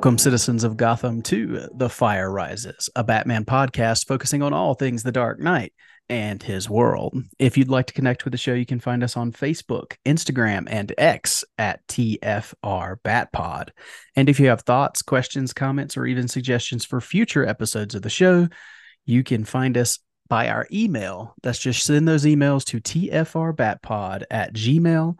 Welcome, citizens of Gotham, to The Fire Rises, a Batman podcast focusing on all things The Dark Knight and his world. If you'd like to connect with the show, you can find us on Facebook, Instagram, and X at TFR Batpod. And if you have thoughts, questions, comments, or even suggestions for future episodes of the show, you can find us by our email. That's just send those emails to tfrbatpod at gmail.com.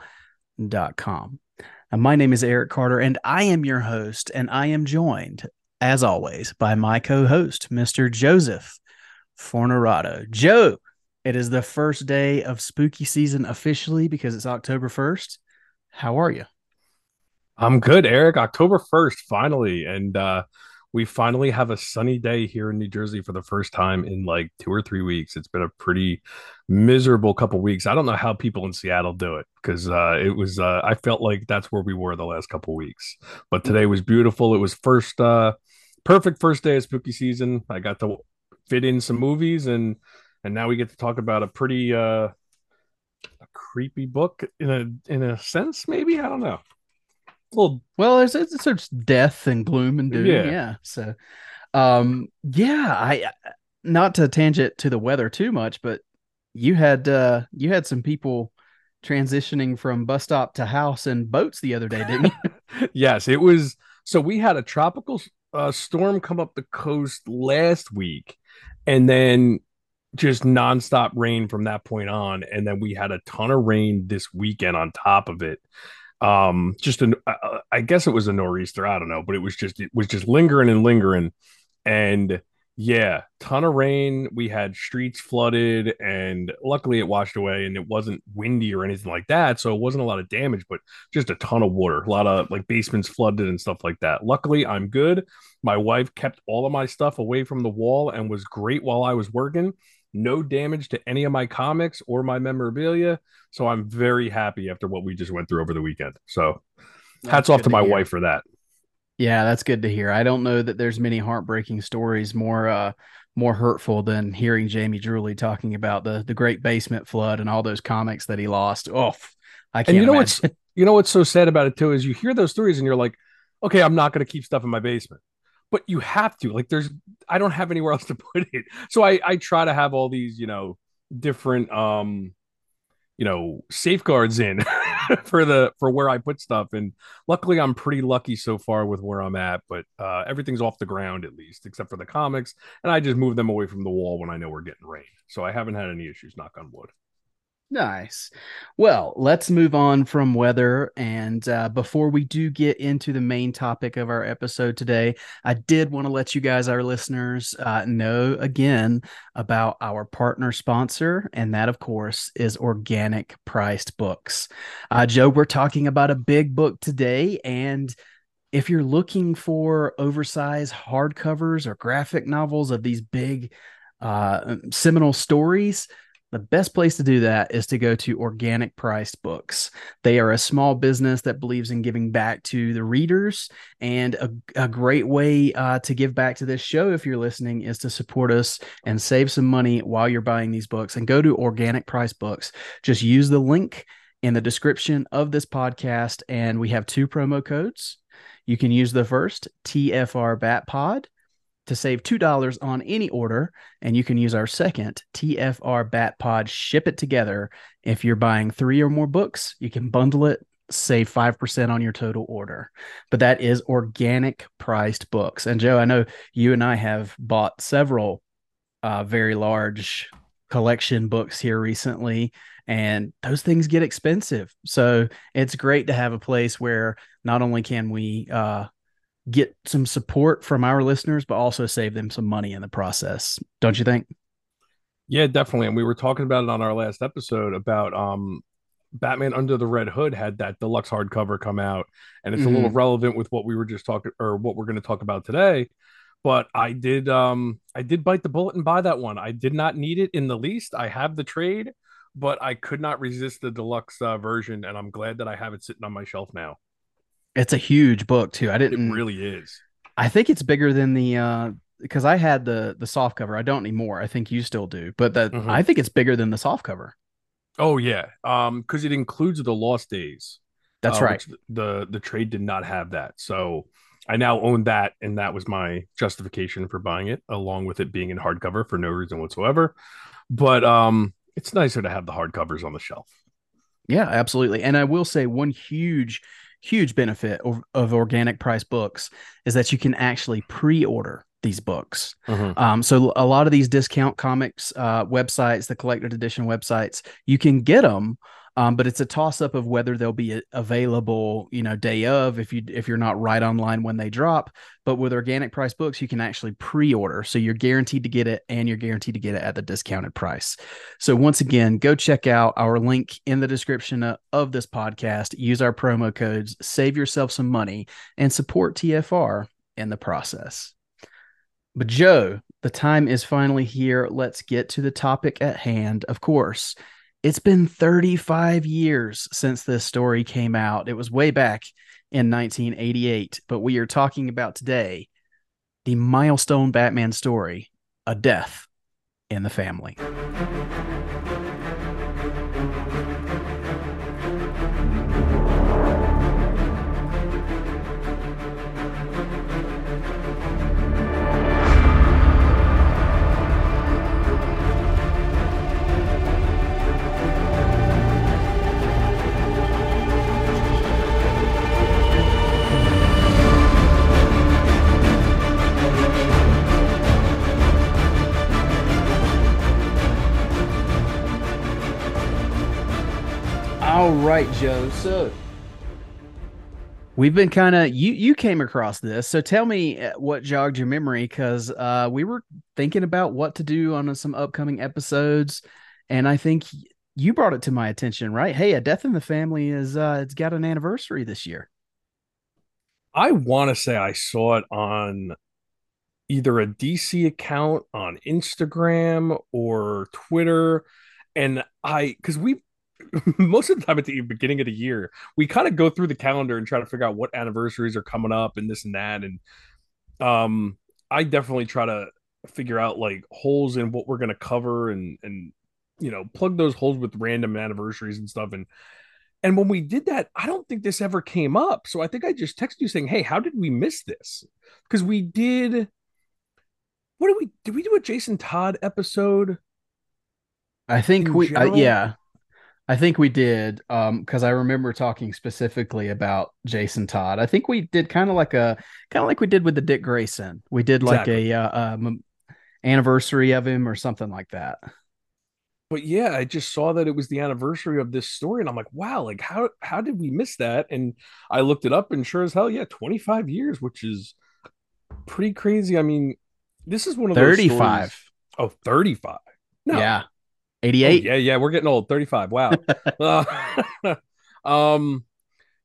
My name is Eric Carter, and I am your host, and I am joined, as always, by my co-host, Mr. Joseph Fornerado. Joe, it is the first day of spooky season officially because it's October 1st. How are you? I'm good, Eric. October 1st, finally. And uh we finally have a sunny day here in New Jersey for the first time in like two or three weeks. It's been a pretty miserable couple weeks. I don't know how people in Seattle do it because uh, it was. Uh, I felt like that's where we were the last couple weeks, but today was beautiful. It was first uh, perfect first day of spooky season. I got to fit in some movies and and now we get to talk about a pretty uh, a creepy book in a in a sense. Maybe I don't know well, well, it's it's, it's death and gloom and doom. Yeah. yeah. So, um, yeah, I not to tangent to the weather too much, but you had uh you had some people transitioning from bus stop to house in boats the other day, didn't you? yes, it was. So we had a tropical uh, storm come up the coast last week, and then just nonstop rain from that point on, and then we had a ton of rain this weekend on top of it um just an uh, i guess it was a nor'easter i don't know but it was just it was just lingering and lingering. And yeah ton of rain we had streets flooded and luckily it washed away and it wasn't windy or anything like that so it wasn't a lot of damage but just a ton of water a lot of like basements flooded and stuff like that. Luckily i'm good. My wife kept all of my stuff away from the wall and was great while i was working no damage to any of my comics or my memorabilia. So I'm very happy after what we just went through over the weekend. So that's hats off to, to my hear. wife for that. Yeah, that's good to hear. I don't know that there's many heartbreaking stories more uh more hurtful than hearing Jamie Drewley talking about the the Great Basement Flood and all those comics that he lost. Oh, I can't. And you know imagine. what's you know what's so sad about it too is you hear those stories and you're like, okay, I'm not going to keep stuff in my basement but you have to like there's i don't have anywhere else to put it. So i i try to have all these you know different um you know safeguards in for the for where i put stuff. And luckily i'm pretty lucky so far with where i'm at but uh everything's off the ground at least except for the comics. And i just move them away from the wall when i know we're getting rain. So i haven't had any issues knock on wood Nice. Well, let's move on from weather. And uh, before we do get into the main topic of our episode today, I did want to let you guys, our listeners, uh, know again about our partner sponsor. And that, of course, is Organic Priced Books. Uh, Joe, we're talking about a big book today. And if you're looking for oversized hardcovers or graphic novels of these big uh, seminal stories, the best place to do that is to go to Organic Priced Books. They are a small business that believes in giving back to the readers. And a, a great way uh, to give back to this show, if you're listening, is to support us and save some money while you're buying these books. And go to Organic Price Books. Just use the link in the description of this podcast. And we have two promo codes. You can use the first TFR Bat Pod to save $2 on any order. And you can use our second TFR Bat Pod, ship it together. If you're buying three or more books, you can bundle it, save 5% on your total order. But that is organic priced books. And Joe, I know you and I have bought several uh, very large collection books here recently and those things get expensive so it's great to have a place where not only can we uh, get some support from our listeners, but also save them some money in the process. Don't you think? Yeah, definitely. And we were talking about it on our last episode about um Batman Under the Red Hood had that deluxe hardcover come out, and it's mm-hmm. a little mm-hmm. relevant with what we were just talking or what we're going to talk about today. But I did um I did bite the bullet and buy that one. I did not need it in the least. I have the trade, but I could not resist the deluxe uh, version, and I'm glad that I have it sitting on my shelf now. It's a huge book too. I didn't. It really is. I think it's bigger than the uh because I had the the soft cover. I don't anymore. I think you still do, but that mm-hmm. I think it's bigger than the soft cover. Oh yeah, um, because it includes the lost days. That's uh, right. The the trade did not have that, so I now own that, and that was my justification for buying it, along with it being in hardcover for no reason whatsoever. But um, it's nicer to have the hardcovers on the shelf. Yeah, absolutely. And I will say one huge, huge benefit of, of organic price books is that you can actually pre-order these books. Mm-hmm. Um, so a lot of these discount comics uh, websites, the collected edition websites, you can get them um, but it's a toss up of whether they'll be available, you know, day of if you if you're not right online when they drop. But with organic price books, you can actually pre-order, so you're guaranteed to get it, and you're guaranteed to get it at the discounted price. So once again, go check out our link in the description of this podcast. Use our promo codes, save yourself some money, and support TFR in the process. But Joe, the time is finally here. Let's get to the topic at hand. Of course, it's been 35 years since this story came out. It was way back in 1988, but we are talking about today the milestone Batman story, A Death in the Family. Right, Joe. So we've been kind of you you came across this. So tell me uh, what jogged your memory because uh, we were thinking about what to do on some upcoming episodes, and I think you brought it to my attention. Right? Hey, a death in the family is uh, it's got an anniversary this year. I want to say I saw it on either a DC account on Instagram or Twitter, and I because we most of the time at the beginning of the year, we kind of go through the calendar and try to figure out what anniversaries are coming up and this and that. And um, I definitely try to figure out like holes in what we're gonna cover and and you know plug those holes with random anniversaries and stuff. And and when we did that, I don't think this ever came up. So I think I just texted you saying, "Hey, how did we miss this?" Because we did. What did we did? We do a Jason Todd episode. I think we, uh, yeah, I think we did because um, I remember talking specifically about Jason Todd. I think we did kind of like a kind of like we did with the Dick Grayson. We did like exactly. a uh, um, anniversary of him or something like that. But yeah, I just saw that it was the anniversary of this story, and I'm like, wow, like how how did we miss that? And I looked it up, and sure as hell, yeah, 25 years, which is pretty crazy. I mean, this is one of 35. Those oh, 35. No. Yeah. 88 oh, yeah yeah we're getting old. 35 wow. Uh, um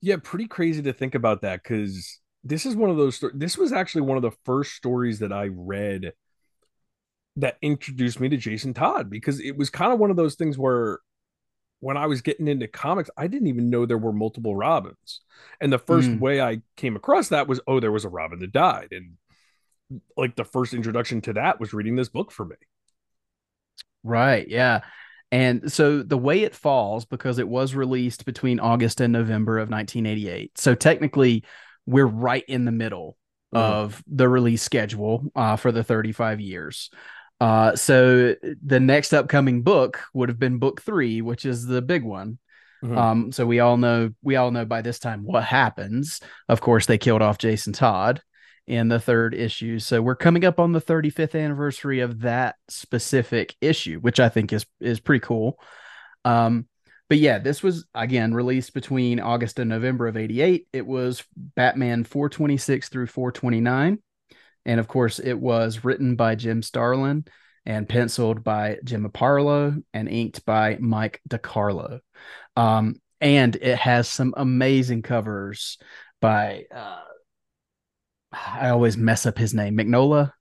yeah pretty crazy to think about that because this is one of those this was actually one of the first stories that i read that introduced me to jason todd because it was kind of one of those things where when i was getting into comics i didn't even know there were multiple robins. And the first mm. way i came across that was oh there was a robin that died. And like the first introduction to that was reading this book for me Right. Yeah. And so the way it falls, because it was released between August and November of 1988. So technically, we're right in the middle mm. of the release schedule uh, for the 35 years. Uh, so the next upcoming book would have been book three, which is the big one. Mm-hmm. Um, so we all know we all know by this time what happens. Of course, they killed off Jason Todd in the third issue. So we're coming up on the 35th anniversary of that specific issue, which I think is is pretty cool. Um, but yeah, this was again released between August and November of 88. It was Batman 426 through 429. And of course, it was written by Jim Starlin and penciled by Jim Aparo and inked by Mike DeCarlo. Um, and it has some amazing covers by uh, I always mess up his name. Mignola.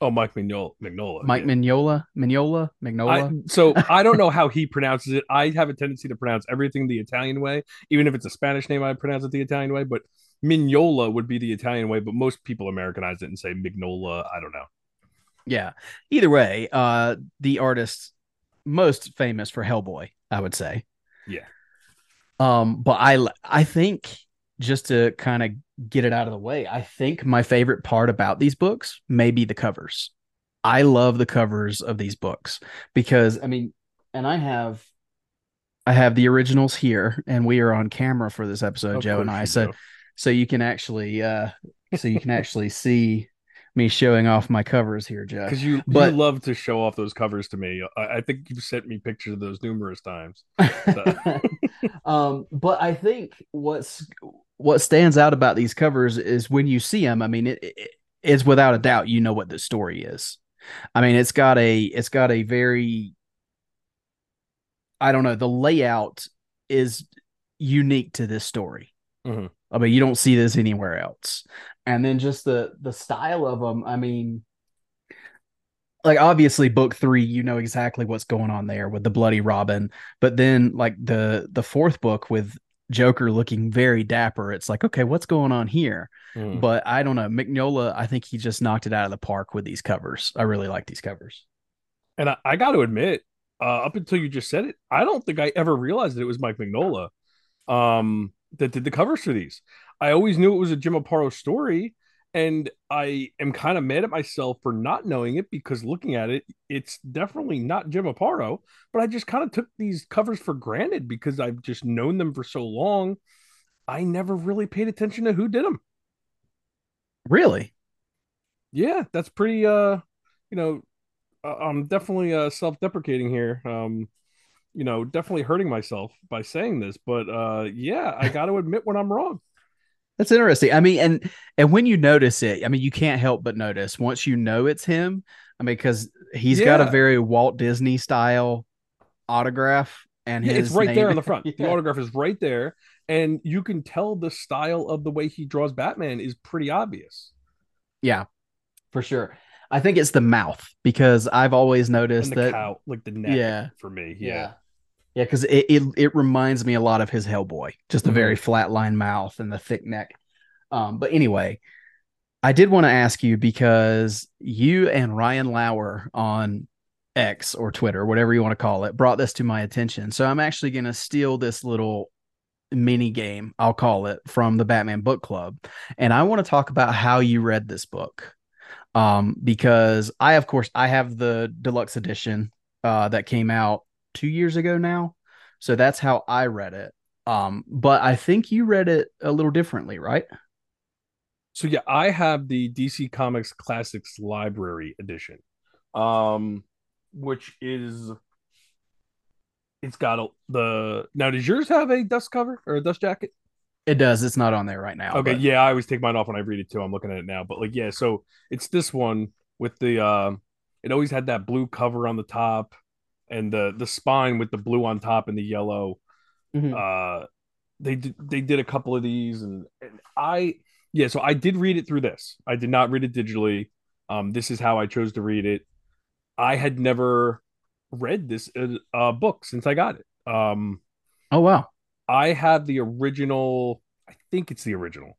Oh, Mike Mignola. Mignola. Mike yeah. Mignola. Mignola. Mignola. I, so I don't know how he pronounces it. I have a tendency to pronounce everything the Italian way, even if it's a Spanish name. I pronounce it the Italian way, but Mignola would be the Italian way. But most people Americanize it and say Mignola. I don't know. Yeah. Either way, uh, the artist most famous for Hellboy, I would say. Yeah. Um, but I I think just to kind of get it out of the way, I think my favorite part about these books may be the covers. I love the covers of these books because I mean, and I have I have the originals here and we are on camera for this episode, of Joe and I. So do. so you can actually uh so you can actually see me showing off my covers here, Joe. Because you, but, you love to show off those covers to me. I, I think you've sent me pictures of those numerous times. So. um, but I think what's what stands out about these covers is when you see them. I mean, it, it is without a doubt you know what the story is. I mean, it's got a it's got a very I don't know the layout is unique to this story. Mm-hmm. I mean, you don't see this anywhere else and then just the the style of them i mean like obviously book three you know exactly what's going on there with the bloody robin but then like the the fourth book with joker looking very dapper. It's like okay what's going on here? Mm. but i don't know mignola i think he just knocked it out of the park with these covers. I really like these covers. And i, I got to admit uh, up until you just said it i don't think i ever realized that it was mike mignola um that did the covers for these. I always knew it was a Jim Aparo story, and I am kind of mad at myself for not knowing it because looking at it, it's definitely not Jim Aparo. But I just kind of took these covers for granted because I've just known them for so long. I never really paid attention to who did them. Really? Yeah, that's pretty. Uh, you know, I'm definitely uh self-deprecating here. Um, you know, definitely hurting myself by saying this, but uh, yeah, I got to admit when I'm wrong. That's interesting. I mean, and and when you notice it, I mean, you can't help but notice once you know it's him. I mean, because he's yeah. got a very Walt Disney style autograph, and yeah, it's right name. there on the front. yeah. The autograph is right there, and you can tell the style of the way he draws Batman is pretty obvious. Yeah, for sure. I think it's the mouth because I've always noticed that, cow, like the neck. Yeah, for me, yeah. Yeah, because it, it, it reminds me a lot of his Hellboy, just the mm-hmm. very flat line mouth and the thick neck. Um, but anyway, I did want to ask you because you and Ryan Lauer on X or Twitter, whatever you want to call it, brought this to my attention. So I'm actually going to steal this little mini game, I'll call it, from the Batman Book Club, and I want to talk about how you read this book. Um, because I, of course, I have the deluxe edition uh, that came out two years ago now. So that's how I read it. Um, but I think you read it a little differently, right? So yeah, I have the DC Comics Classics Library edition, um, which is it's got a, the now. Does yours have a dust cover or a dust jacket? It does. It's not on there right now. Okay, but... yeah, I always take mine off when I read it too. I'm looking at it now, but like, yeah, so it's this one with the. uh It always had that blue cover on the top and the the spine with the blue on top and the yellow. Mm-hmm. Uh, they did they did a couple of these, and, and I yeah, so I did read it through this. I did not read it digitally. Um, this is how I chose to read it. I had never read this uh, uh book since I got it. Um, oh wow! I have the original. I think it's the original,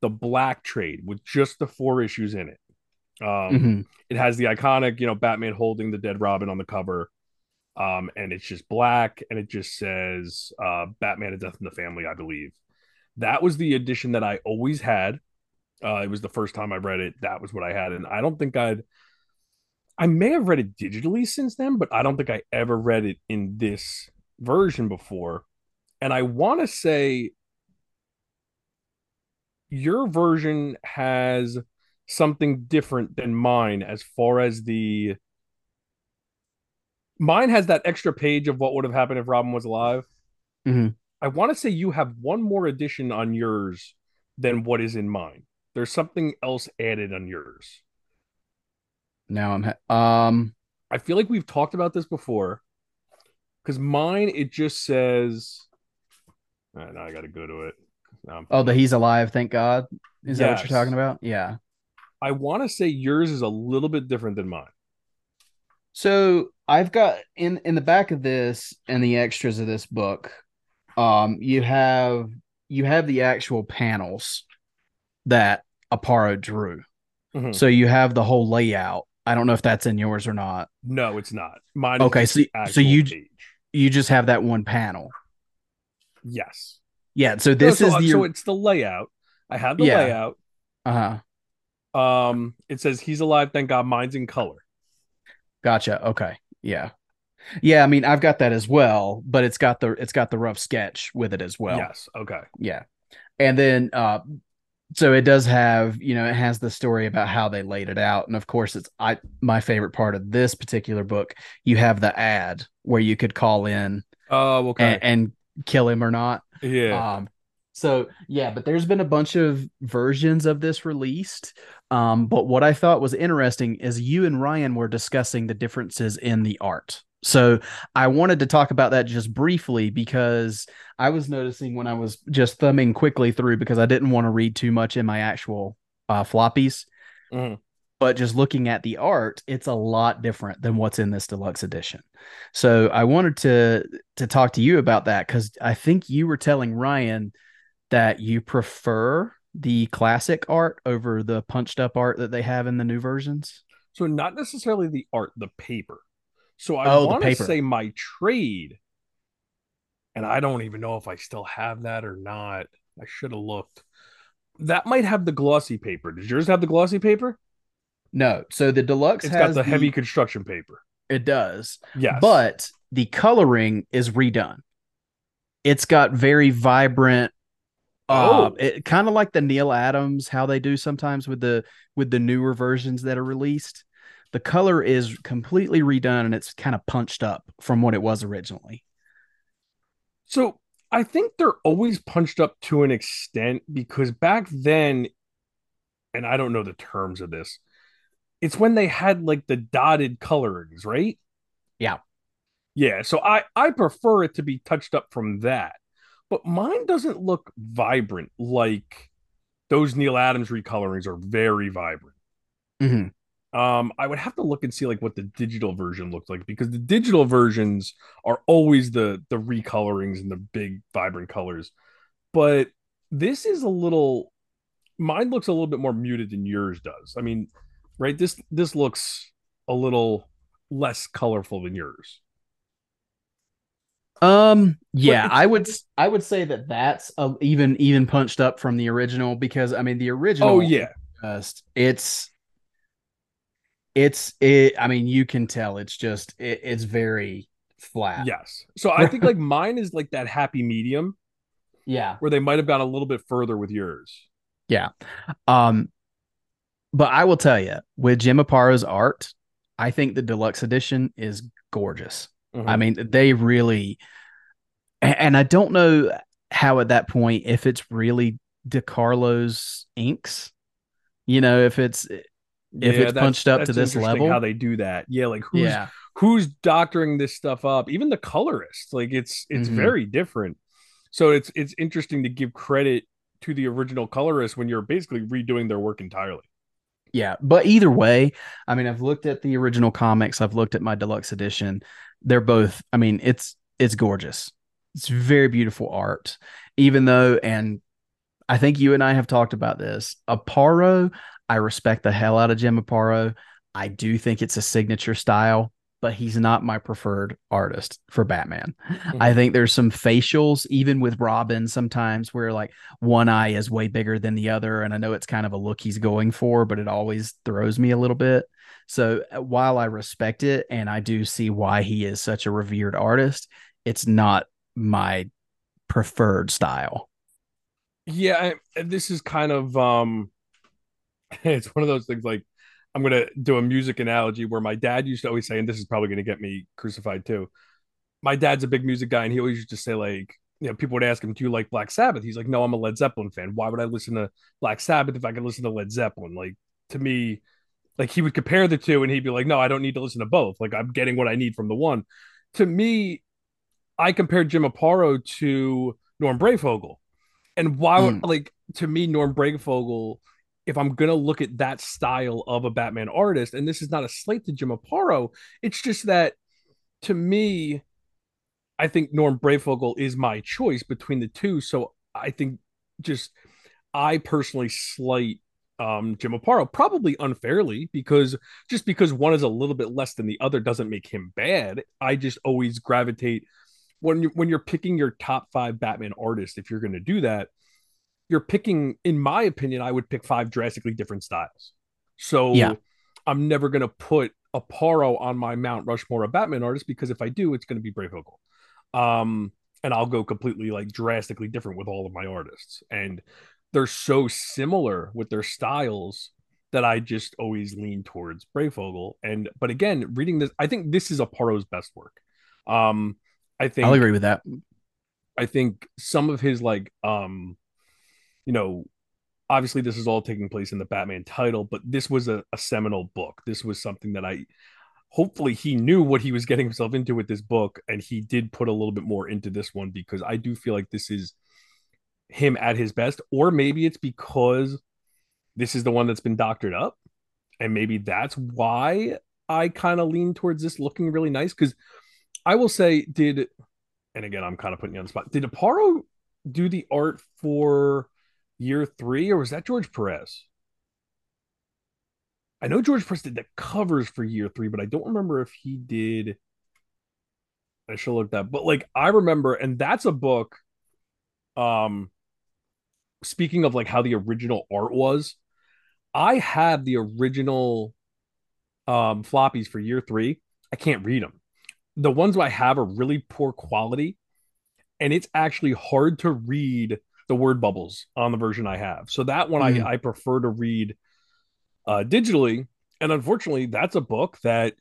the Black Trade with just the four issues in it. Um, mm-hmm. It has the iconic, you know, Batman holding the dead Robin on the cover um, and it's just black and it just says uh, Batman and Death in the Family, I believe. That was the edition that I always had. Uh, it was the first time I read it. That was what I had, and I don't think I'd. I may have read it digitally since then, but I don't think I ever read it in this version before. And I want to say your version has something different than mine as far as the mine has that extra page of what would have happened if Robin was alive. Mm-hmm. I want to say you have one more addition on yours than what is in mine. There's something else added on yours. Now I'm ha- um I feel like we've talked about this before because mine it just says right, now I got to go to it. oh, that he's alive, thank God. Is yes. that what you're talking about? Yeah. I want to say yours is a little bit different than mine. So I've got in in the back of this and the extras of this book, um, you have you have the actual panels that Aparo drew. Mm-hmm. So you have the whole layout. I don't know if that's in yours or not. No, it's not. Mine. Okay, so so you page. you just have that one panel. Yes. Yeah, so this no, so, is the so it's the layout. I have the yeah. layout. Uh huh. Um, it says he's alive. Thank God. Mine's in color. Gotcha. Okay. Yeah. Yeah, I mean, I've got that as well, but it's got the it's got the rough sketch with it as well. Yes. Okay. Yeah. And then uh so it does have, you know, it has the story about how they laid it out. And of course it's I my favorite part of this particular book, you have the ad where you could call in Oh, okay. And, and kill him or not. Yeah. Um so yeah, but there's been a bunch of versions of this released. Um, but what I thought was interesting is you and Ryan were discussing the differences in the art. So I wanted to talk about that just briefly because I was noticing when I was just thumbing quickly through because I didn't want to read too much in my actual uh, floppies. Mm-hmm. But just looking at the art, it's a lot different than what's in this deluxe edition. So I wanted to to talk to you about that because I think you were telling Ryan that you prefer the classic art over the punched up art that they have in the new versions. So not necessarily the art, the paper. So I oh, want to say my trade, and I don't even know if I still have that or not. I should have looked. That might have the glossy paper. Does yours have the glossy paper? No. So the deluxe it's got the, the heavy construction paper. It does. Yes. But the coloring is redone. It's got very vibrant uh, oh. it kind of like the Neal Adams how they do sometimes with the with the newer versions that are released the color is completely redone and it's kind of punched up from what it was originally. So I think they're always punched up to an extent because back then, and I don't know the terms of this, it's when they had like the dotted colorings, right? Yeah. Yeah. So I I prefer it to be touched up from that. But mine doesn't look vibrant like those Neal Adams recolorings are very vibrant. Mm-hmm. Um, I would have to look and see like what the digital version looked like because the digital versions are always the the recolorings and the big vibrant colors. But this is a little mine looks a little bit more muted than yours does. I mean, right? This this looks a little less colorful than yours. Um yeah, I would I would say that that's a, even even punched up from the original because I mean the original Oh yeah. Just, it's it's it i mean you can tell it's just it, it's very flat. Yes. So i think like mine is like that happy medium yeah. where they might have gone a little bit further with yours. Yeah. Um but i will tell you with jim aparo's art i think the deluxe edition is gorgeous mm-hmm. i mean they really and i don't know how at that point if it's really DeCarlo's inks you know if it's if yeah, it's punched up to this level how they do that yeah like who's yeah. who's doctoring this stuff up even the colorist like it's it's mm-hmm. very different so it's it's interesting to give credit to the original colorist when you're basically redoing their work entirely yeah but either way i mean i've looked at the original comics i've looked at my deluxe edition they're both i mean it's it's gorgeous it's very beautiful art even though and i think you and i have talked about this aparo I respect the hell out of Jim Aparo. I do think it's a signature style, but he's not my preferred artist for Batman. Mm-hmm. I think there's some facials, even with Robin, sometimes where like one eye is way bigger than the other. And I know it's kind of a look he's going for, but it always throws me a little bit. So uh, while I respect it and I do see why he is such a revered artist, it's not my preferred style. Yeah, I, this is kind of um it's one of those things like I'm gonna do a music analogy where my dad used to always say, and this is probably gonna get me crucified too. My dad's a big music guy, and he always used to say, like, you know, people would ask him, Do you like Black Sabbath? He's like, No, I'm a Led Zeppelin fan. Why would I listen to Black Sabbath if I could listen to Led Zeppelin? Like, to me, like he would compare the two and he'd be like, No, I don't need to listen to both. Like, I'm getting what I need from the one. To me, I compared Jim Aparo to Norm Breyfogle. And why would mm. like to me, Norm Breyfogle if I'm gonna look at that style of a Batman artist, and this is not a slate to Jim Aparo, it's just that to me, I think Norm Breyfogle is my choice between the two. So I think just I personally slight um, Jim Aparo probably unfairly because just because one is a little bit less than the other doesn't make him bad. I just always gravitate when you when you're picking your top five Batman artists, if you're going to do that, you're picking, in my opinion, I would pick five drastically different styles. So Yeah. I'm never going to put Aparo on my Mount Rushmore of Batman artists because if I do, it's going to be Breyfogle. Um, and I'll go completely like drastically different with all of my artists. And they're so similar with their styles that I just always lean towards Breyfogle. And but again, reading this, I think this is Aparo's best work. Um, I think I'll agree with that. I think some of his like um you know obviously this is all taking place in the Batman title, but this was a, a seminal book. This was something that I hopefully he knew what he was getting himself into with this book and he did put a little bit more into this one because I do feel like this is him at his best or maybe it's because this is the one that's been doctored up and maybe that's why I kind of lean towards this looking really nice cuz I will say did and again I'm kind of putting you on the spot. Did Aparo do the art for year 3 or was that George Perez? I know George Perez did the covers for year three, but I don't remember if he did. I should look that, but like I remember, and that's a book. Um, speaking of like how the original art was, I have the original um floppies for year three. I can't read them. The ones I have are really poor quality, and it's actually hard to read the word bubbles on the version I have. So that one Mhm. I, I prefer to read uh, digitally. And unfortunately, that's a book that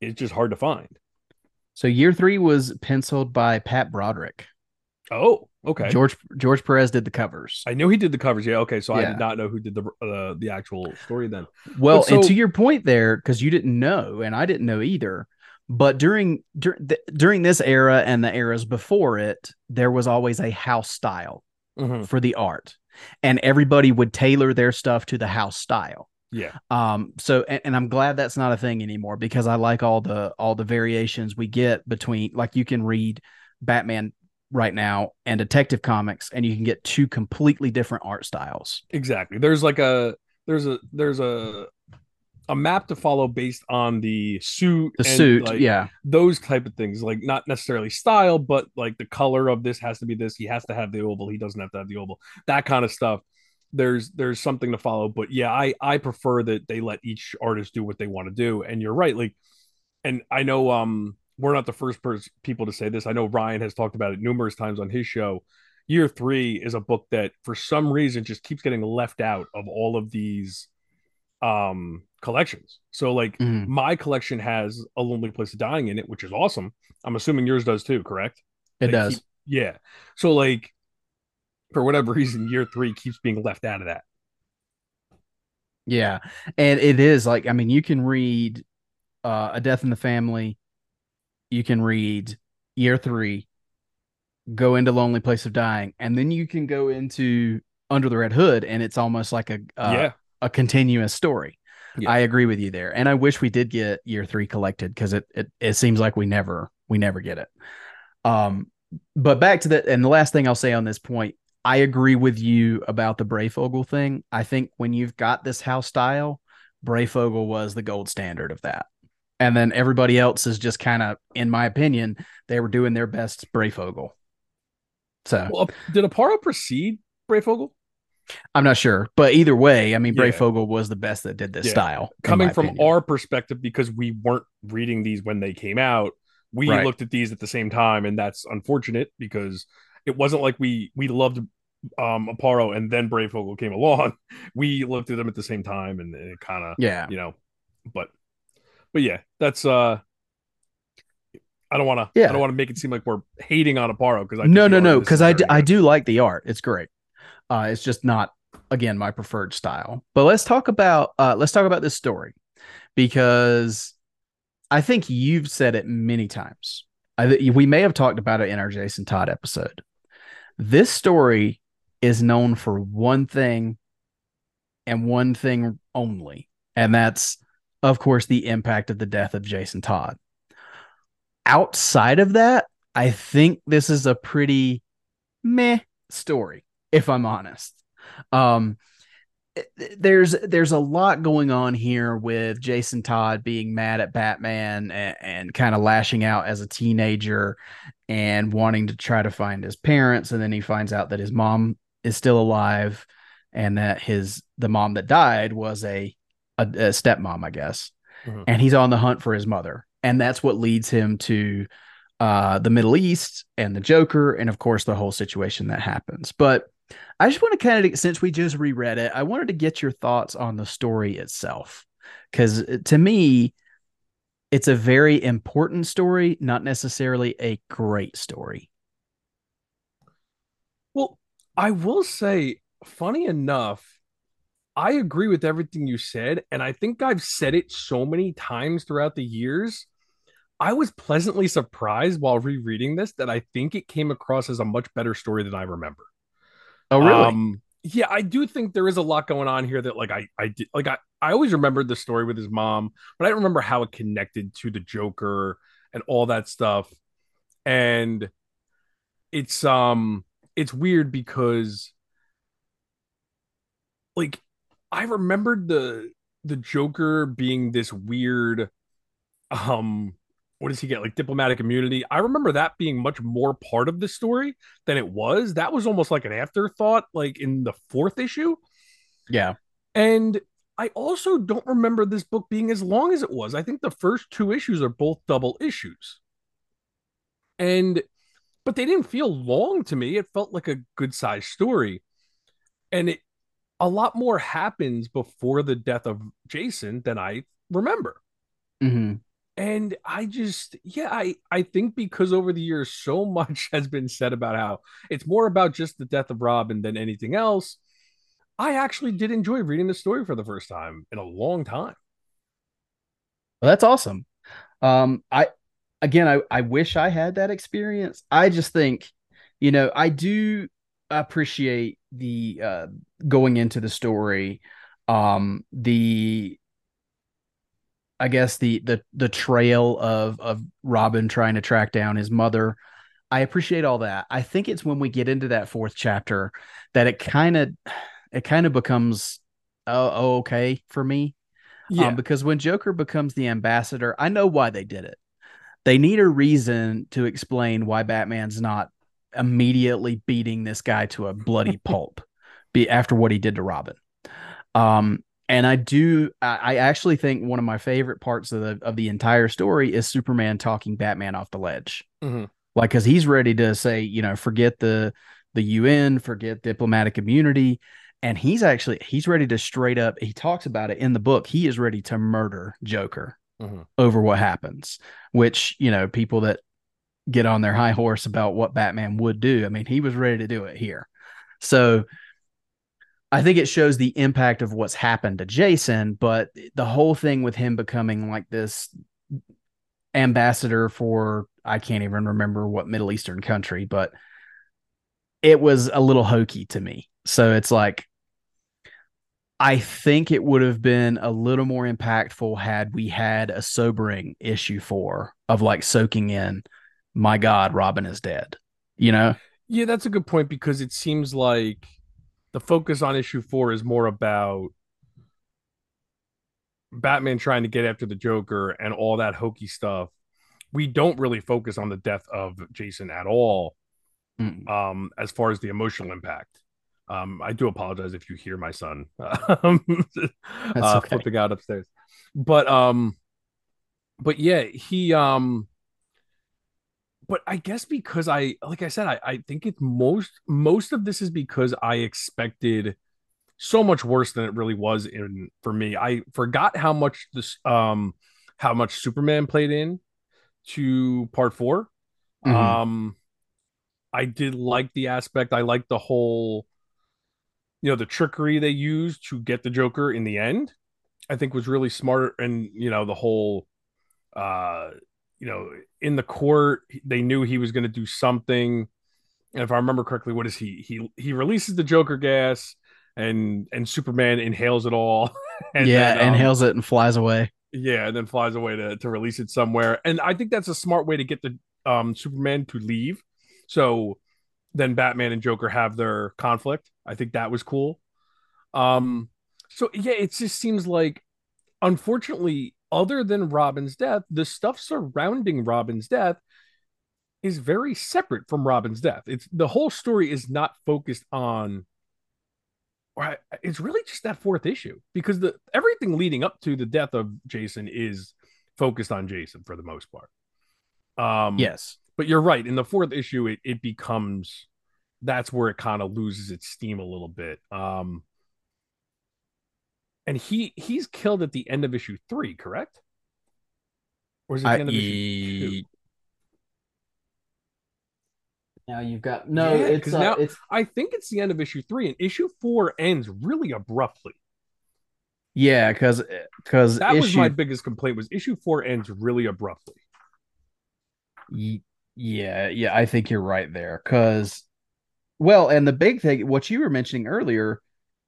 is just hard to find. So year three was penciled by Pat Broderick. Oh, okay. George George Perez did the covers. I knew he did the covers. Yeah, okay. So I did not know who did the uh, the actual story then. Well, But and to your point there, because you didn't know, and I didn't know either. But during dur- th- during this era and the eras before it, there was always a house style Mhm. for the art, and everybody would tailor their stuff to the house style. Yeah, Um, so and, and I'm glad that's not a thing anymore because I like all the all the variations we get between like you can read Batman right now and Detective Comics, and you can get two completely different art styles. exactly. There's like a there's a there's a a map to follow based on the suit, The and, suit, like, yeah, those type of things. Like not necessarily style, but like the color of this has to be this. He has to have the oval. He doesn't have to have the oval. That kind of stuff. There's there's something to follow, but yeah, I I prefer that they let each artist do what they want to do. And you're right, like, and I know um we're not the first person people to say this. I know Ryan has talked about it numerous times on his show. Year three is a book that for some reason just keeps getting left out of all of these um collections. So like Mhm. my collection has a lonely place of dying in it, which is awesome. I'm assuming yours does too, correct? it does. keep- yeah. So like for whatever reason, year three keeps being left out of that. Yeah. And it is like, I mean, you can read uh, A Death in the Family, you can read Year Three, go into Lonely Place of Dying, and then you can go into Under the Red Hood, and it's almost like a uh, yeah. a continuous story. Yeah. I agree with you there. And I wish we did get Year Three collected because it, it it seems like we never we never get it. Um, but back to the and the last thing I'll say on this point, I agree with you about the Breyfogle thing. I think when you've got this house style, Breyfogle was the gold standard of that. And then everybody else is just kind of, in my opinion, they were doing their best Breyfogle. So Well, did Aparo precede Breyfogle? I'm not sure, but either way, I mean, Yeah. Breyfogle was the best that did this Yeah. style. Coming from opinion. our perspective, because we weren't reading these when they came out, we Right. looked at these at the same time, and that's unfortunate because it wasn't like we we loved um Aparo and then Breyfogle came along. We looked at them at the same time, and it kind of yeah, you know, but but yeah, that's uh. I don't want to. Yeah. I don't want to make it seem like we're hating on Aparo because I no, no, no, because I, d- I do like the art. It's great. Uh, it's just not again my preferred style. But let's talk about uh, let's talk about this story because I think you've said it many times. I, th- we may have talked about it in our Jason Todd episode. This story is known for one thing and one thing only, and that's of course the impact of the death of Jason Todd. Outside of that, I think this is a pretty meh story, if I'm honest. Um, there's there's a lot going on here with Jason Todd being mad at Batman and, and kind of lashing out as a teenager and wanting to try to find his parents and then he finds out that his mom is still alive and that his the mom that died was a a, a stepmom I guess mm-hmm. and he's on the hunt for his mother and that's what leads him to uh the Middle East and the Joker and of course the whole situation that happens but I just want to kind of, since we just reread it, I wanted to get your thoughts on the story itself. Because uh, to me, it's a very important story, not necessarily a great story. Well, I will say, funny enough, I agree with everything you said. And I think I've said it so many times throughout the years. I was pleasantly surprised while rereading this that I think it came across as a much better story than I remember. Oh, really? Um, yeah, I do think there is a lot going on here that like I I did like I I always remembered the story with his mom, but I don't remember how it connected to the Joker and all that stuff. And it's um it's weird because like I remembered the the Joker being this weird um what does he get? Like diplomatic immunity? I remember that being much more part of the story than it was. That was almost like an afterthought like in the fourth issue. Yeah. And i also don't remember this book being as long as it was. I think the first two issues are both double issues. And but they didn't feel long to me. It felt like a good sized story. And it a lot more happens before the death of jason than i remember. Mm-hmm. And i just yeah i i think because over the years so much has been said about how it's more about just the death of robin than anything else. I actually did enjoy reading the story for the first time in a long time. Well, that's awesome. Um i again i i wish i had that experience. I just think you know i do appreciate the uh going into the story um the I guess the the the trail of of Robin trying to track down his mother. I appreciate all that. I think it's when we get into that fourth chapter that it kind of it kind of becomes oh, oh, okay for me. Um, yeah. Um, because when Joker becomes the ambassador, I know why they did it. They need a reason to explain why Batman's not immediately beating this guy to a bloody pulp be after what he did to Robin. Um, and I do I actually think one of my favorite parts of the of the entire story is Superman talking Batman off the ledge. Mm-hmm. Like cuz he's ready to say, you know, forget the the UN, forget diplomatic immunity and he's actually he's ready to straight up he talks about it in the book. He is ready to murder Joker mm-hmm. over what happens, which, you know, people that get on their high horse about what Batman would do. I mean, he was ready to do it here. So I think it shows the impact of what's happened to Jason, but the whole thing with him becoming like this ambassador for I can't even remember what Middle Eastern country, but it was a little hokey to me. So it's like I think it would have been a little more impactful had we had a sobering issue four of like soaking in, my God, Robin is dead. You know? Yeah, that's a good point because it seems like the focus on issue four is more about Batman trying to get after the Joker and all that hokey stuff. We don't really focus on the death of Jason at all, mm. um, as far as the emotional impact. Um, I do apologize if you hear my son um, uh, okay. flipping out upstairs, but um, but yeah, he um, but I guess because I, like I said, I, I think it's most most of this is because I expected so much worse than it really was in for me. I forgot how much this um how much Superman played in to part 4 mm-hmm. Um I did like the aspect. I like the whole you know the trickery they used to get the Joker in the end. I think was really smart and you know the whole uh you know, in the court, they knew he was going to do something. And if I remember correctly, what is he? He he releases the Joker gas, and and Superman inhales it all. And yeah, then, um, inhales it and flies away. Yeah, and then flies away to to release it somewhere. And I think that's a smart way to get the um Superman to leave. So then Batman and Joker have their conflict. I think that was cool. Um, So yeah, it just seems like, unfortunately, other than Robin's death, the stuff surrounding Robin's death is very separate from Robin's death. It's the whole story is not focused on or it's really just that fourth issue because the everything leading up to the death of Jason is focused on Jason for the most part. Um yes. But you're right. In the fourth issue, it, it becomes that's where it kind of loses its steam a little bit. Um and he he's killed at the end of issue three, correct? Or is it the I, end of issue two? Now you've got no. Yeah, it's uh, now it's. I think it's the end of issue three, and issue four ends really abruptly. Yeah, because because that issue... was my biggest complaint was issue four ends really abruptly. Yeah, yeah, I think you're right there. Because, well, and the big thing, what you were mentioning earlier,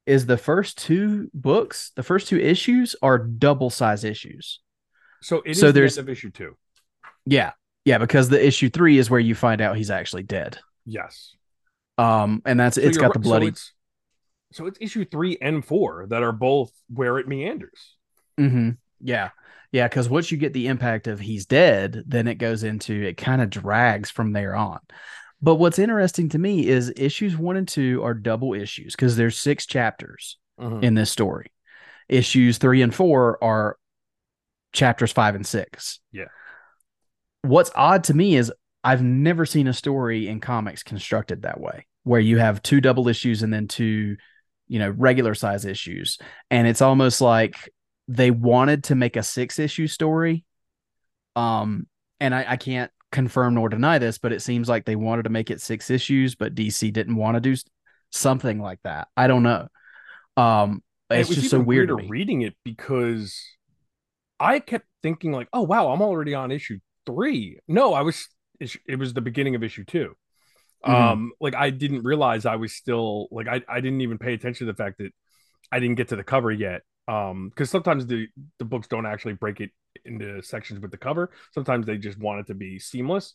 is the first two books, the first two issues are double size issues. So it so there's the of issue two. Yeah, yeah, because the issue three is where you find out he's actually dead. Yes. Um, and that's so it's got the bloody. So it's, so it's, issue three and four that are both where it meanders. Mm-hmm. Yeah, yeah. Because once you get the impact of he's dead, then it goes into it kind of drags from there on. But what's interesting to me is issues one and two are double issues because there's six chapters mm-hmm. in this story. Issues three and four are chapters five and six. Yeah what's odd to me is I've never seen a story in comics constructed that way, where you have two double issues and then two, you know, regular size issues. And it's almost like they wanted to make a six issue story. Um, and I, I can't confirm nor deny this, but it seems like they wanted to make it six issues, but DC didn't want to do something like that. I don't know. Um, it's it just so weird reading it because I kept thinking like, oh wow, I'm already on issue three. No, I was. It was the beginning of issue 2 mm-hmm. Um, like I didn't realize I was still like I I didn't even pay attention to the fact that I didn't get to the cover yet. Um, because sometimes the the books don't actually break it into sections with the cover. Sometimes they just want it to be seamless.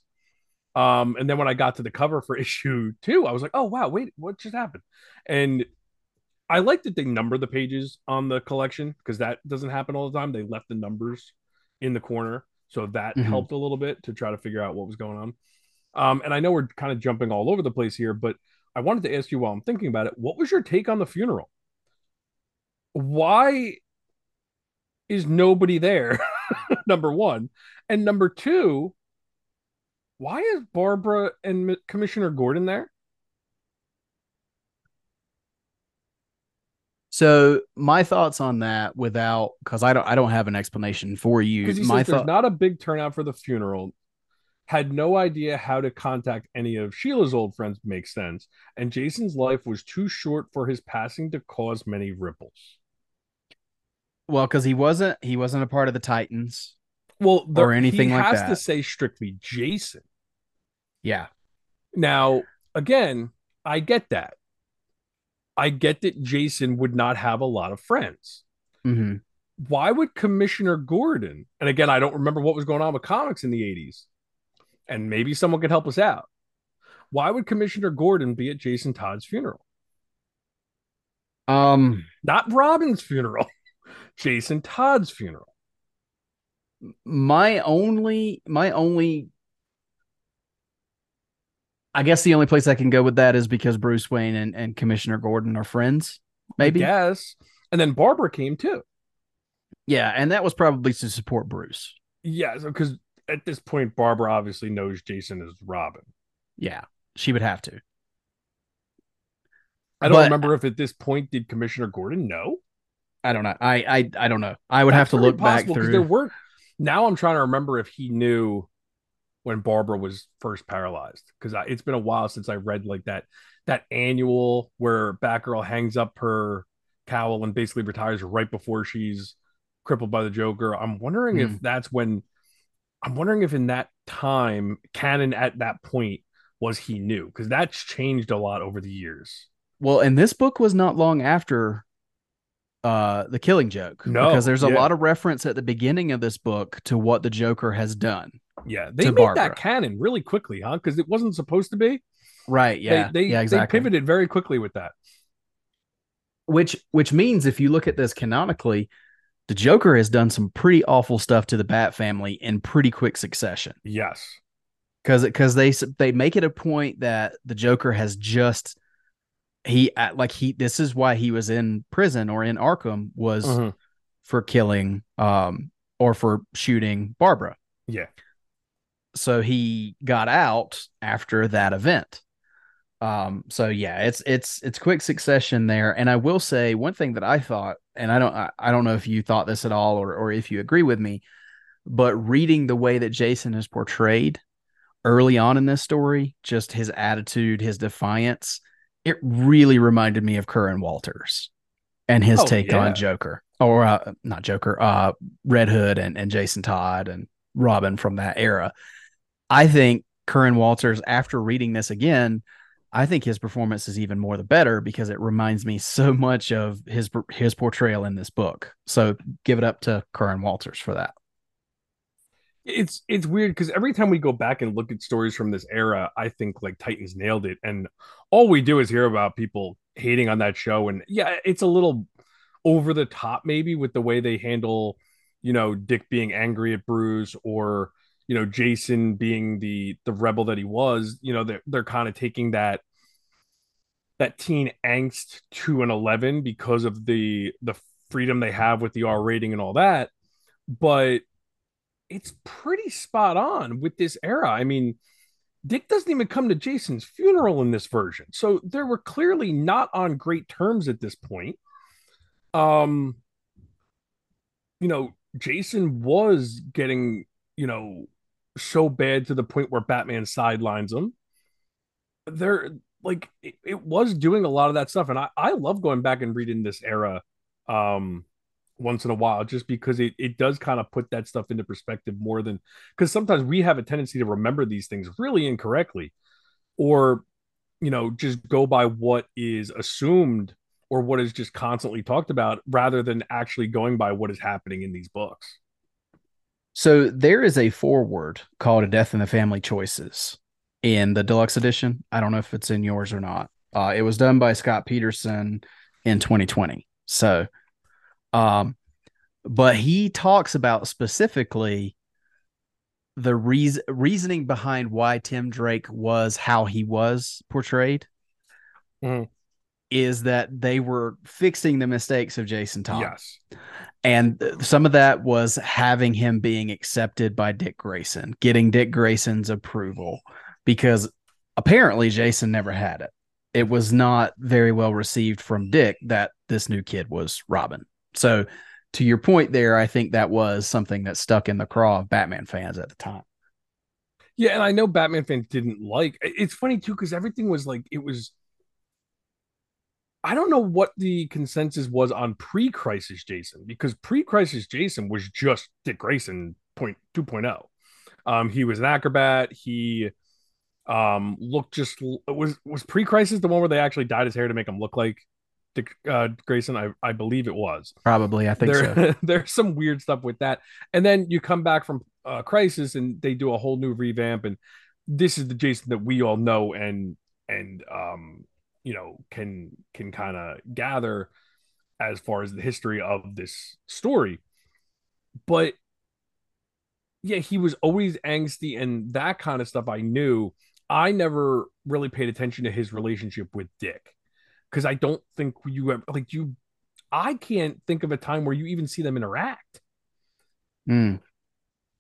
Um, and then when I got to the cover for issue two, I was like, oh wow, wait, what just happened? And I like that they number the pages on the collection because that doesn't happen all the time. They left the numbers in the corner. So that mm-hmm. helped a little bit to try to figure out what was going on. Um, and I know we're kind of jumping all over the place here, but I wanted to ask you while I'm thinking about it, what was your take on the funeral? Why is nobody there? number one. And number two, why is Barbara and Commissioner Gordon there? So my thoughts on that, without because I don't I don't have an explanation for you. Because my thought not a big turnout for the funeral. Had no idea how to contact any of Sheila's old friends. Makes sense. And Jason's life was too short for his passing to cause many ripples. Well, because he wasn't he wasn't a part of the Titans. Well, the, or anything like that. Has to say strictly Jason. Yeah. Now, again, I get that I get that Jason would not have a lot of friends. Mm-hmm. Why would Commissioner Gordon, and again, I don't remember what was going on with comics in the 80s, and maybe someone could help us out. Why would Commissioner Gordon be at Jason Todd's funeral? Um, not Robin's funeral, Jason Todd's funeral. My only, my only I guess the only place I can go with that is because Bruce Wayne and, and Commissioner Gordon are friends. Maybe. Yes. And then Barbara came too. Yeah, and that was probably to support Bruce. Yeah, because at this point, Barbara obviously knows Jason is Robin. Yeah, she would have to. I don't but, remember if at this point did Commissioner Gordon know. I don't know. I I, I don't know. I would That's have to look back through. There were now. I'm trying to remember if he knew when Barbara was first paralyzed because it's been a while since I read like that that annual where Batgirl hangs up her cowl and basically retires right before she's crippled by the Joker. I'm wondering mm. if hmm. that's when I'm wondering if in that time canon at that point was he knew because that's changed a lot over the years. Well, and this book was not long after uh the killing joke no because there's a yeah. lot of reference at the beginning of this book to what the joker has done yeah, they made Barbara. that canon really quickly, huh? Because it wasn't supposed to be. Right. Yeah. They, they, yeah, exactly. they pivoted very quickly with that. which which means if you look at this canonically, the Joker has done some pretty awful stuff to the Bat family in pretty quick succession. Yes. Cuz cuz they they make it a point that the Joker has just he like he this is why he was in prison or in Arkham was mm-hmm. for killing um or for shooting Barbara. Yeah. So he got out after that event. Um, so yeah, it's it's it's quick succession there. And I will say one thing that I thought, and I don't I, I don't know if you thought this at all or or if you agree with me, but reading the way that Jason is portrayed early on in this story, just his attitude, his defiance, it really reminded me of Curran Walters and his oh, take yeah. on Joker. Or uh, not Joker, uh Red Hood and, and Jason Todd and Robin from that era. I think Curran Walters, after reading this again, I think his performance is even more the better because it reminds me so much of his his portrayal in this book. So give it up to Curran Walters for that. It's it's weird because every time we go back and look at stories from this era, I think like Titans nailed it, and all we do is hear about people hating on that show. And yeah, it's a little over the top maybe with the way they handle, you know, Dick being angry at Bruce or you know Jason being the the rebel that he was, you know, they're they're kind of taking that that teen angst to an 11 because of the the freedom they have with the R rating and all that. But it's pretty spot on with this era. I mean, Dick doesn't even come to Jason's funeral in this version. So they were clearly not on great terms at this point. Um you know, Jason was getting, you know, so bad to the point where Batman sidelines him. They're like it, it, was doing a lot of that stuff, and I I love going back and reading this era, um, once in a while, just because it it does kind of put that stuff into perspective more than because sometimes we have a tendency to remember these things really incorrectly, or you know just go by what is assumed or what is just constantly talked about rather than actually going by what is happening in these books. So there is a foreword called "A Death in the Family Choices" in the deluxe edition. I don't know if it's in yours or not. Uh, it was done by Scott Peterson in 2020. So, um, but he talks about specifically the reason reasoning behind why Tim Drake was how he was portrayed. Mm-hmm. Is that they were fixing the mistakes of Jason Todd. Yes and some of that was having him being accepted by Dick Grayson, getting Dick Grayson's approval, because apparently Jason never had it. It was not very well received from Dick that this new kid was Robin. So, to your point there, I think that was something that stuck in the craw of Batman fans at the time. Yeah, and I know Batman fans didn't like. It's funny too because everything was like it was I don't know what the consensus was on pre-crisis Jason because pre-crisis Jason was just Dick Grayson point 2.0. Um, he was an acrobat. He um looked just was was pre-crisis the one where they actually dyed his hair to make him look like uh, Grayson. I I believe it was probably. I think there, so. there's some weird stuff with that, and then you come back from uh, Crisis and they do a whole new revamp, and this is the Jason that we all know and and um you know can can kind of gather as far as the history of this story but yeah he was always angsty and that kind of stuff i knew i never really paid attention to his relationship with dick because i don't think you ever like you i can't think of a time where you even see them interact mm.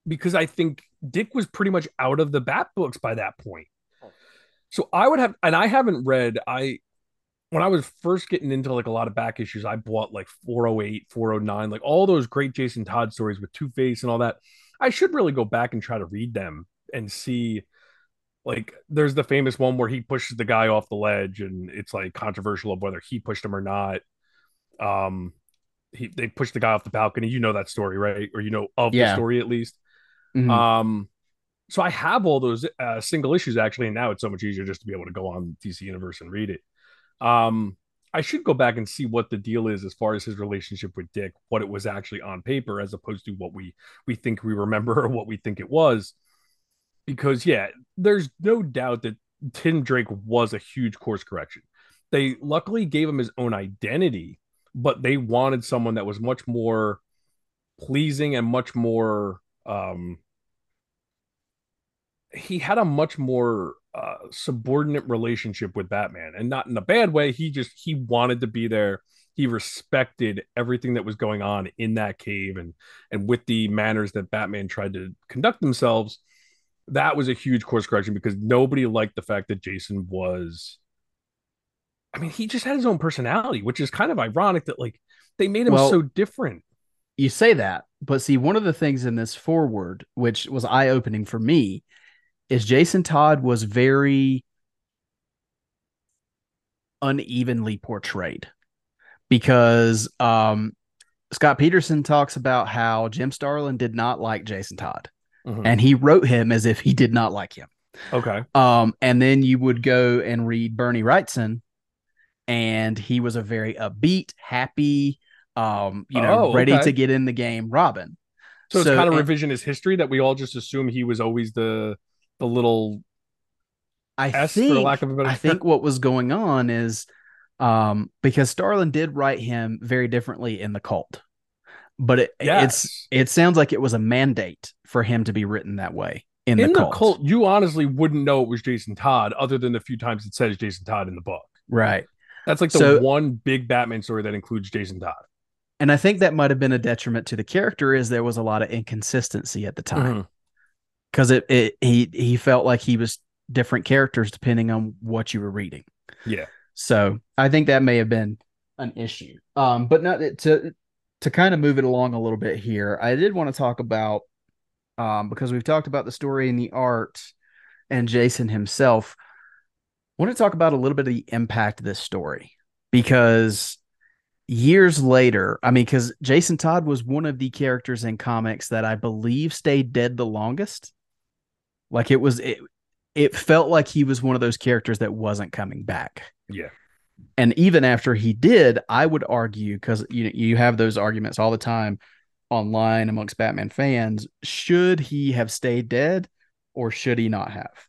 because i think dick was pretty much out of the bat books by that point so I would have, and I haven't read, I, when I was first getting into like a lot of back issues, I bought like 408, 409, like all those great Jason Todd stories with Two Face and all that. I should really go back and try to read them and see. Like, there's the famous one where he pushes the guy off the ledge, and it's like controversial of whether he pushed him or not. Um, he they pushed the guy off the balcony. You know that story, right? Or you know of yeah. the story at least. Mm-hmm. Um, so I have all those uh, single issues actually, and now it's so much easier just to be able to go on DC Universe and read it. Um, I should go back and see what the deal is as far as his relationship with Dick, what it was actually on paper, as opposed to what we we think we remember or what we think it was. Because yeah, there's no doubt that Tim Drake was a huge course correction. they luckily gave him his own identity, but they wanted someone that was much more pleasing and much more um he had a much more uh, subordinate relationship with Batman, and not in a bad way. He just he wanted to be there. He respected everything that was going on in that cave, and and with the manners that Batman tried to conduct themselves. That was a huge course correction because nobody liked the fact that Jason was. I mean, he just had his own personality, which is kind of ironic that like they made him well, so different. You say that, but see, one of the things in this forward, which was eye opening for me, is Jason Todd was very unevenly portrayed because um, Scott Peterson talks about how Jim Starlin did not like Jason Todd mm-hmm. and he wrote him as if he did not like him. Okay. Um, and then you would go and read Bernie Wrightson and he was a very upbeat, happy, um, you know, oh, ready to get in the game Robin. So, so it's kind of and, revisionist history that we all just assume he was always the the little I S, think, for lack of a better I think what was going on is um, because Starlin did write him very differently in the cult. But it yes. it's it sounds like it was a mandate for him to be written that way in, in the, cult. the cult. You honestly wouldn't know it was Jason Todd other than the few times it says Jason Todd in the book. Right. That's like the so, one big Batman story that includes Jason Todd. And I think that might have been a detriment to the character, is there was a lot of inconsistency at the time. Mm-hmm because it, it he he felt like he was different characters depending on what you were reading. Yeah. So I think that may have been an issue. Um, but not to to kind of move it along a little bit here. I did want to talk about um because we've talked about the story and the art and Jason himself. I want to talk about a little bit of the impact of this story because years later, I mean, because Jason Todd was one of the characters in comics that I believe stayed dead the longest. Like it was it it felt like he was one of those characters that wasn't coming back. Yeah. And even after he did, I would argue because you you have those arguments all the time online amongst Batman fans. Should he have stayed dead or should he not have?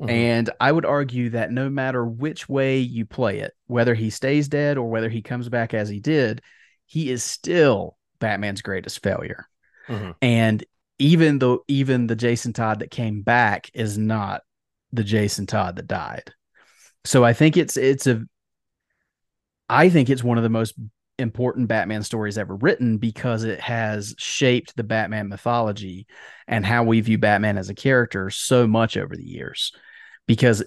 Mm-hmm. And I would argue that no matter which way you play it, whether he stays dead or whether he comes back as he did, he is still Batman's greatest failure. Mm-hmm. And even though even the Jason Todd that came back is not the Jason Todd that died. So I think it's it's a I think it's one of the most important Batman stories ever written because it has shaped the Batman mythology and how we view Batman as a character so much over the years. Because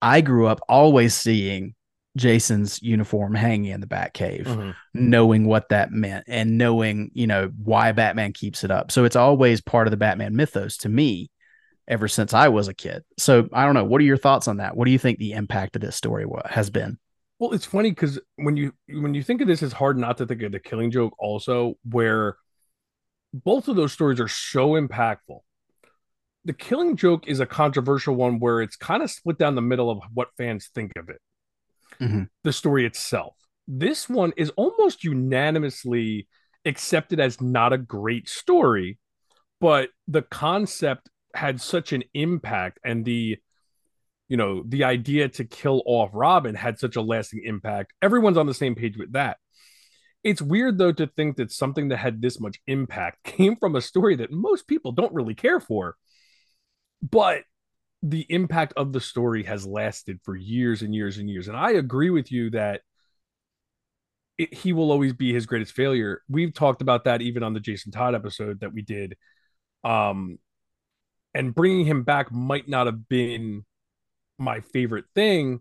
I grew up always seeing Jason's uniform hanging in the Batcave, mm-hmm. knowing what that meant and knowing, you know, why Batman keeps it up. So it's always part of the Batman mythos to me ever since I was a kid. So I don't know. What are your thoughts on that? What do you think the impact of this story has been? Well, it's funny because when you when you think of this, it's hard not to think of the Killing Joke also, where both of those stories are so impactful. The Killing Joke is a controversial one where it's kind of split down the middle of what fans think of it mm-hmm. the story itself. This one is almost unanimously accepted as not a great story, but the concept had such an impact and the you know the idea to kill off robin had such a lasting impact everyone's on the same page with that it's weird though to think that something that had this much impact came from a story that most people don't really care for but the impact of the story has lasted for years and years and years. And I agree with you that it, he will always be his greatest failure. We've talked about that even on the Jason Todd episode that we did. Um, and bringing him back might not have been my favorite thing,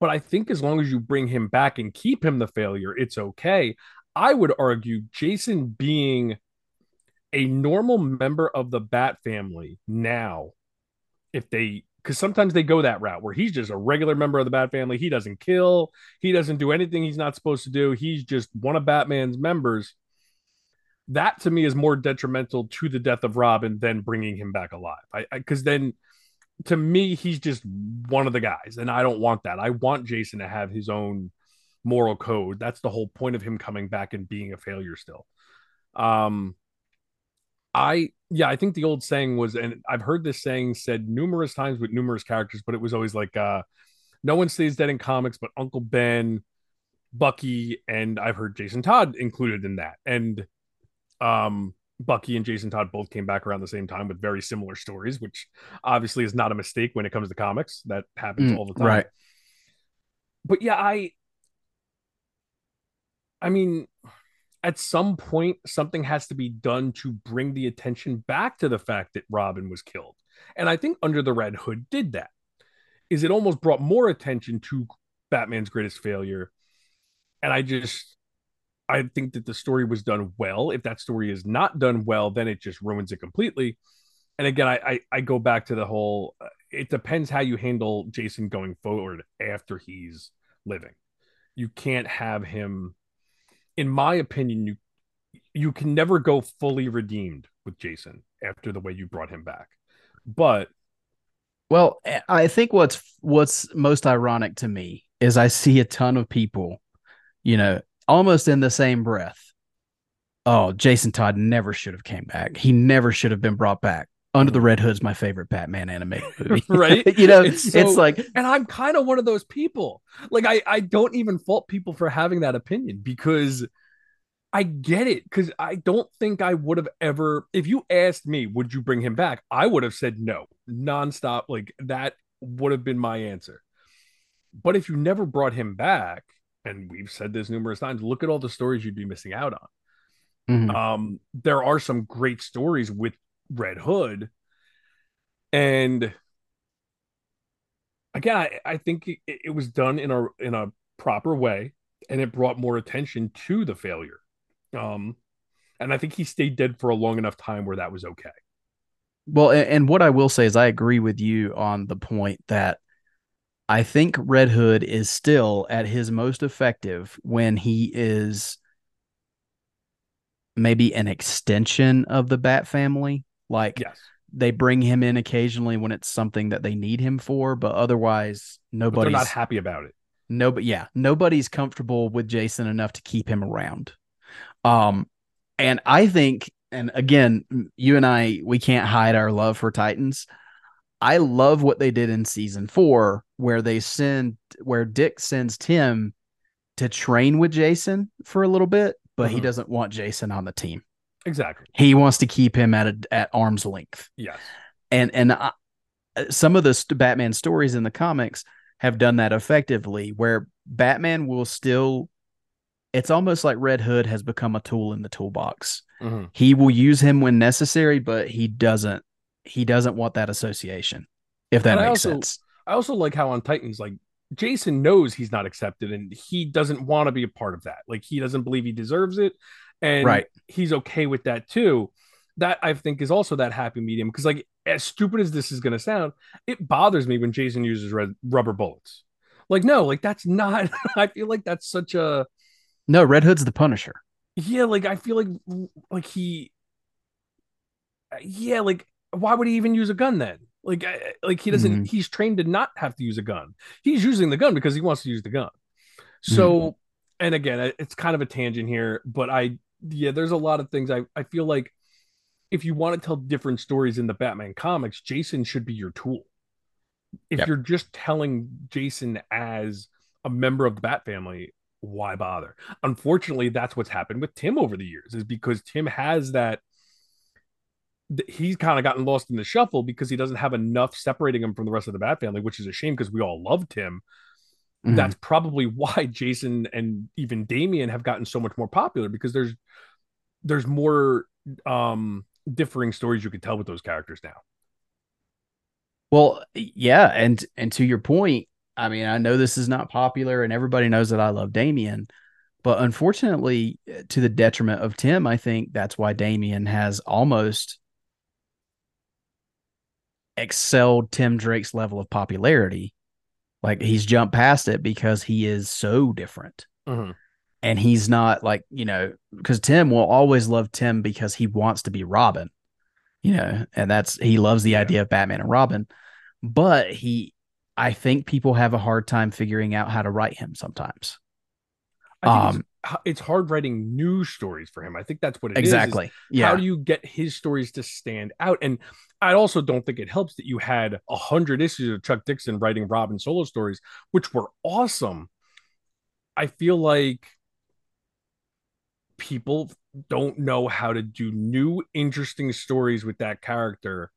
but I think as long as you bring him back and keep him the failure, it's okay. I would argue Jason being a normal member of the Bat family now if they because sometimes they go that route where he's just a regular member of the Bat family. He doesn't kill, he doesn't do anything he's not supposed to do. He's just one of Batman's members. That to me is more detrimental to the death of Robin than bringing him back alive. I because then to me he's just one of the guys, and I don't want that. I want Jason to have his own moral code. That's the whole point of him coming back and being a failure still. Um, I yeah, I think the old saying was, and I've heard this saying said numerous times with numerous characters, but it was always like uh no one stays dead in comics but Uncle Ben, Bucky, and I've heard Jason Todd included in that. And um Bucky and Jason Todd both came back around the same time with very similar stories, which obviously is not a mistake when it comes to comics. That happens mm, all the time. Right. But yeah, I I mean, at some point, something has to be done to bring the attention back to the fact that Robin was killed. And I think Under the Red Hood did that. Is it almost brought more attention to Batman's greatest failure? And I just I think that the story was done well. If that story is not done well, then it just ruins it completely. And again, I I, I go back to the whole. Uh, it depends how you handle Jason going forward after he's living. You can't have him. In my opinion, you you can never go fully redeemed with Jason after the way you brought him back. But well, I think what's what's most ironic to me is I see a ton of people, you know, almost in the same breath. Oh, Jason Todd never should have came back. He never should have been brought back. Under the Red Hood's my favorite Batman animated movie. right? you know, it's, so, it's, like and I'm kind of one of those people. Like I I don't even fault people for having that opinion because I get it cuz I don't think I would have ever if you asked me would you bring him back, I would have said no. Nonstop like that would have been my answer. But if you never brought him back, and we've said this numerous times, look at all the stories you'd be missing out on. Mm-hmm. Um, there are some great stories with Red Hood, and again, I, I think it, it, was done in a in a proper way, and it brought more attention to the failure. Um, and I think he stayed dead for a long enough time where that was okay. Well, and, and what I will say is, I agree with you on the point that I think Red Hood is still at his most effective when he is maybe an extension of the Bat family. Like yes. they bring him in occasionally when it's something that they need him for, but otherwise nobody's but not happy about it. No, but yeah, nobody's comfortable with Jason enough to keep him around. Um, and I think, and again, you and I, we can't hide our love for Titans. I love what they did in season four, where they send where Dick sends Tim to train with Jason for a little bit, but mm-hmm. he doesn't want Jason on the team. Exactly. He wants to keep him at a, at arm's length. Yes. And and I, some of the st- Batman stories in the comics have done that effectively, where Batman will still. It's almost like Red Hood has become a tool in the toolbox. Mm-hmm. He will use him when necessary, but he doesn't he doesn't want that association. If that and makes I also, sense. I also like how on Titans, like Jason knows he's not accepted and he doesn't want to be a part of that. Like he doesn't believe he deserves it. And right. he's okay with that too. That I think is also that happy medium. Because like as stupid as this is gonna sound, it bothers me when Jason uses red rubber bullets. Like, no, like that's not I feel like that's such a No, Red Hood's the Punisher. Yeah, like I feel like like he yeah, like why would he even use a gun then? Like, like he doesn't. Mm-hmm. He's trained to not have to use a gun. He's using the gun because he wants to use the gun. So, mm-hmm. and again, it's kind of a tangent here, but I, yeah, there's a lot of things I I feel like if you want to tell different stories in the Batman comics, Jason should be your tool. If yep. you're just telling Jason as a member of the Bat family, why bother? Unfortunately, that's what's happened with Tim over the years, is because Tim has that he's kind of gotten lost in the shuffle because he doesn't have enough separating him from the rest of the Bat family, which is a shame because we all loved him. Mm-hmm. That's probably why Jason and even Damian have gotten so much more popular because there's there's more um differing stories you could tell with those characters now. Well, yeah, and and to your point, I mean, I know this is not popular and everybody knows that I love Damian, but unfortunately, to the detriment of Tim, I think that's why Damian has almost excelled Tim Drake's level of popularity. Like he's jumped past it because he is so different. Mm-hmm. And he's not like, you know, because Tim will always love Tim because he wants to be Robin, you know, and that's he loves the yeah. idea of Batman and Robin. But he, I think people have a hard time figuring out how to write him sometimes. Um, it's hard writing new stories for him. I think that's what it exactly. is, is yeah. How do you get his stories to stand out? And I also don't think it helps that you had a hundred issues of Chuck Dixon writing Robin solo stories, which were awesome. I feel like people don't know how to do new, interesting stories with that character,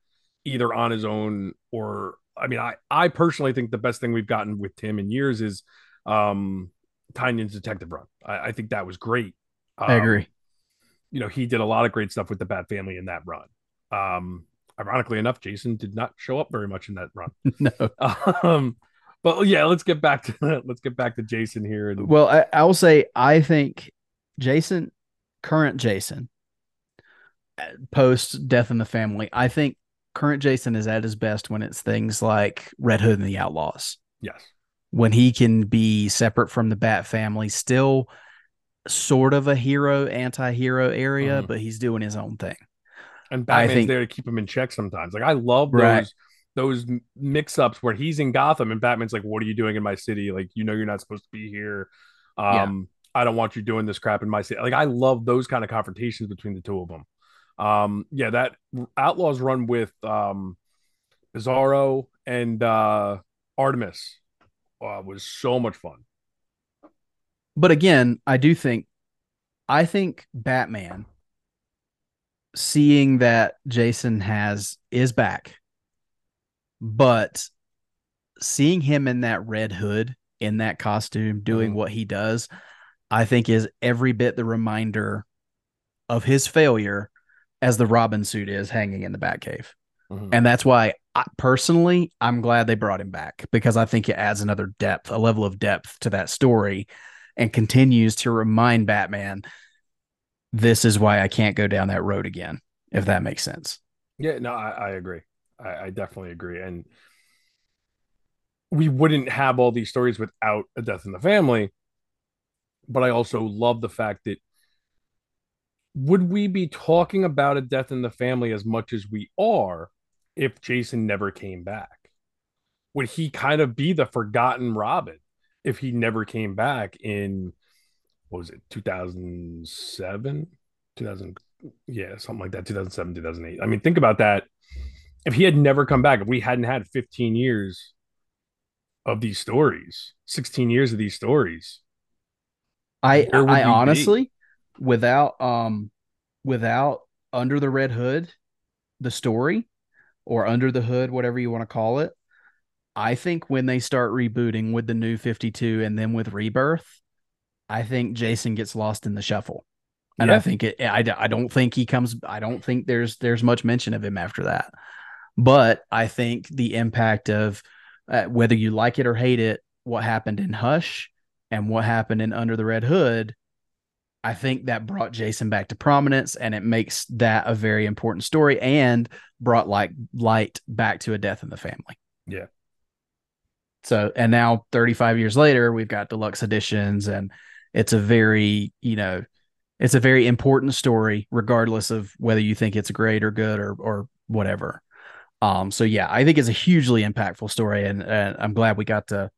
either on his own or I mean, I I personally think the best thing we've gotten with Tim in years is um Tynion's Detective Run. I, I think that was great. Um, I agree. You know, he did a lot of great stuff with the Bat Family in that run. Um, ironically enough, Jason did not show up very much in that run. no. Um, but yeah, let's get back to let's get back to Jason here. And... Well, I, I will say I think Jason, current Jason, post Death in the Family, I think current Jason is at his best when it's things like Red Hood and the Outlaws. Yes. When he can be separate from the Bat family, still sort of a hero, anti hero area, mm-hmm. but he's doing his own thing. And Batman's think, there to keep him in check sometimes. Like I love those right. those mix ups where he's in Gotham and Batman's like, What are you doing in my city? Like, you know, you're not supposed to be here. Um, yeah. I don't want you doing this crap in my city. Like, I love those kind of confrontations between the two of them. Um, yeah, that Outlaws run with um, Bizarro and uh, Artemis uh, was so much fun. But again, I do think, I think Batman seeing that Jason has is back, but seeing him in that red hood in that costume doing mm-hmm. what he does, I think is every bit the reminder of his failure as the Robin suit is hanging in the Batcave. Mm-hmm. And that's why I, personally, I'm glad they brought him back because I think it adds another depth, a level of depth to that story and continues to remind Batman this is why I can't go down that road again, if that makes sense. Yeah, no, I, I agree. I, I definitely agree. And we wouldn't have all these stories without a death in the family. But I also love the fact that would we be talking about a death in the family as much as we are if Jason never came back? Would he kind of be the forgotten Robin if he never came back in what was it 2007 2000 yeah something like that 2007 2008 i mean think about that. If he had never come back if we hadn't had 15 years of these stories 16 years of these stories i i honestly be? without um without under the red hood the story or under the hood whatever you want to call it i think when they start rebooting with the new 52 and then with rebirth i think jason gets lost in the shuffle and yeah. i think it I, I don't think he comes i don't think there's there's much mention of him after that but i think the impact of uh, whether you like it or hate it what happened in hush and what happened in under the red hood I think that brought Jason back to prominence and it makes that a very important story and brought like light back to a death in the family. Yeah. So, and now 35 years later, we've got deluxe editions and it's a very, you know, it's a very important story, regardless of whether you think it's great or good or, or whatever. Um, so yeah, I think it's a hugely impactful story and, and I'm glad we got to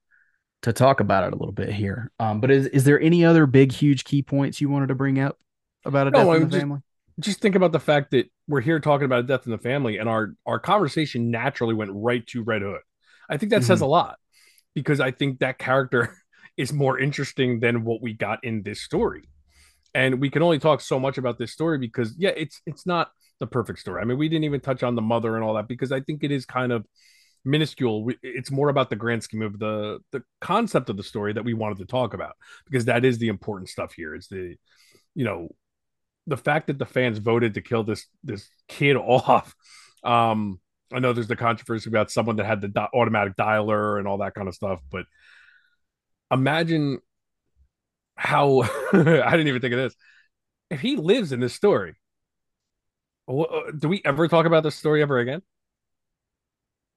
to talk about it a little bit here. Um, but is is there any other big, huge key points you wanted to bring up about a no, death in the just, family? Just think about the fact that we're here talking about a death in the family, and our our conversation naturally went right to Red Hood. I think that mm-hmm. says a lot because I think that character is more interesting than what we got in this story. And we can only talk so much about this story because yeah, it's it's not the perfect story. I mean, we didn't even touch on the mother and all that because I think it is kind of minuscule it's more about the grand scheme of the the concept of the story that we wanted to talk about because that is the important stuff here it's the you know the fact that the fans voted to kill this this kid off um i know there's the controversy about someone that had the automatic dialer and all that kind of stuff but imagine how i didn't even think of this if he lives in this story uh, do we ever talk about this story ever again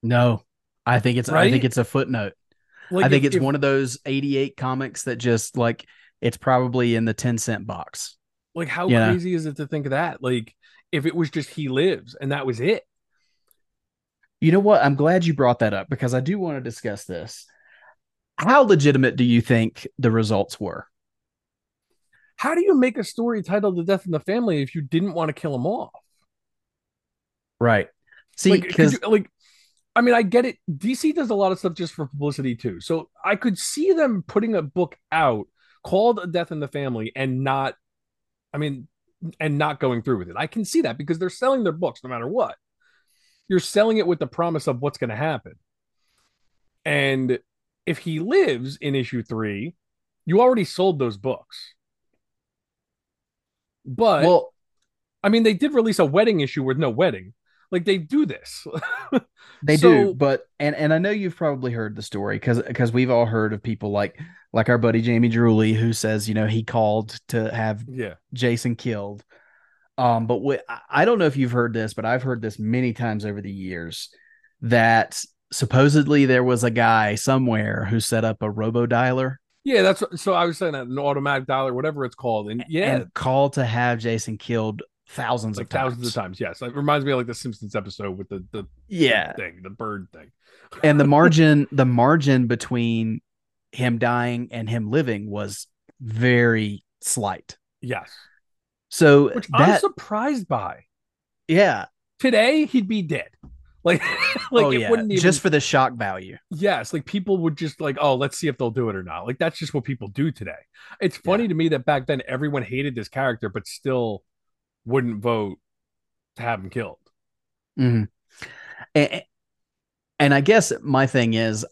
no, I think it's right? I think it's a footnote. Like I think if, it's if, one of those 88 comics that just like it's probably in the 10 cent box. Like how you crazy know? is it to think of that? Like if it was just he lives and that was it. You know what? I'm glad you brought that up because I do want to discuss this. How legitimate do you think the results were? how do you make a story titled "The Death in the Family" if you didn't want to kill him off? Right. See, like, because like, I mean, I get it. DC does a lot of stuff just for publicity too. So I could see them putting a book out called "A Death in the Family" and not, I mean, and not going through with it. I can see that because they're selling their books no matter what. You're selling it with the promise of what's going to happen. And if he lives in issue three, you already sold those books. But well, I mean, they did release a wedding issue with no wedding. Like they do this. they so, do, but and and I know you've probably heard the story because because we've all heard of people like like our buddy Jamie Drewley who says you know he called to have yeah Jason killed. Um, but what I don't know if you've heard this, but I've heard this many times over the years that supposedly there was a guy somewhere who set up a robo dialer. Yeah, that's so I was saying that an automatic dialer, whatever it's called, and yeah, and called to have Jason killed thousands like of times. thousands of times. Yes, it reminds me of like the Simpsons episode with the the yeah thing, the bird thing, and the margin the margin between him dying and him living was very slight. Yes. So Which that, I'm surprised by. Yeah. Today he'd be dead. Like, like oh, it wouldn't even, just for the shock value. Yes, like people would just like, oh, let's see if they'll do it or not. Like that's just what people do today. It's funny yeah. to me that back then everyone hated this character, but still wouldn't vote to have him killed. Mm-hmm. And, and I guess my thing is,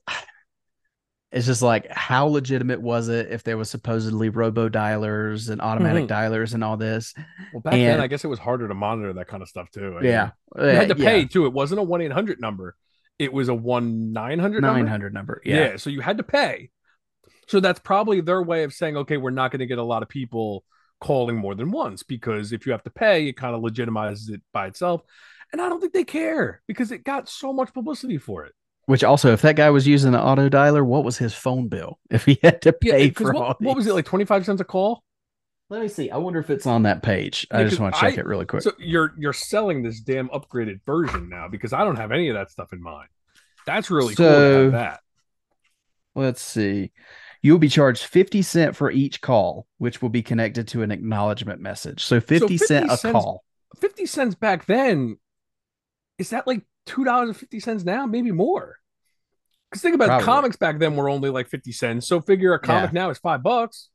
it's just like how legitimate was it if there was supposedly robo dialers and automatic mm-hmm. dialers and all this? Well, back and, then I guess it was harder to monitor that kind of stuff too. I yeah, mean, you had to pay yeah. too. It wasn't a one eight hundred number; it was a one nine hundred nine hundred number. Yeah. yeah, so you had to pay. So that's probably their way of saying, okay, we're not going to get a lot of people calling more than once because if you have to pay, it kind of legitimizes it by itself. And I don't think they care because it got so much publicity for it. Which also, if that guy was using an auto dialer, what was his phone bill if he had to pay yeah, for what, all? What was it like? Twenty five cents a call? Let me see. I wonder if it's on that page. Yeah, I just want to check I, it really quick. So you're you're selling this damn upgraded version now because I don't have any of that stuff in mind. That's really so, cool. that. Let's see. You will be charged 50 cent for each call, which will be connected to an acknowledgement message. So 50, so 50 cent a cents, call. 50 cents back then. Is that like $2.50 now? Maybe more. Because think about Probably. comics back then were only like 50 cents. So figure a comic yeah. now is five bucks.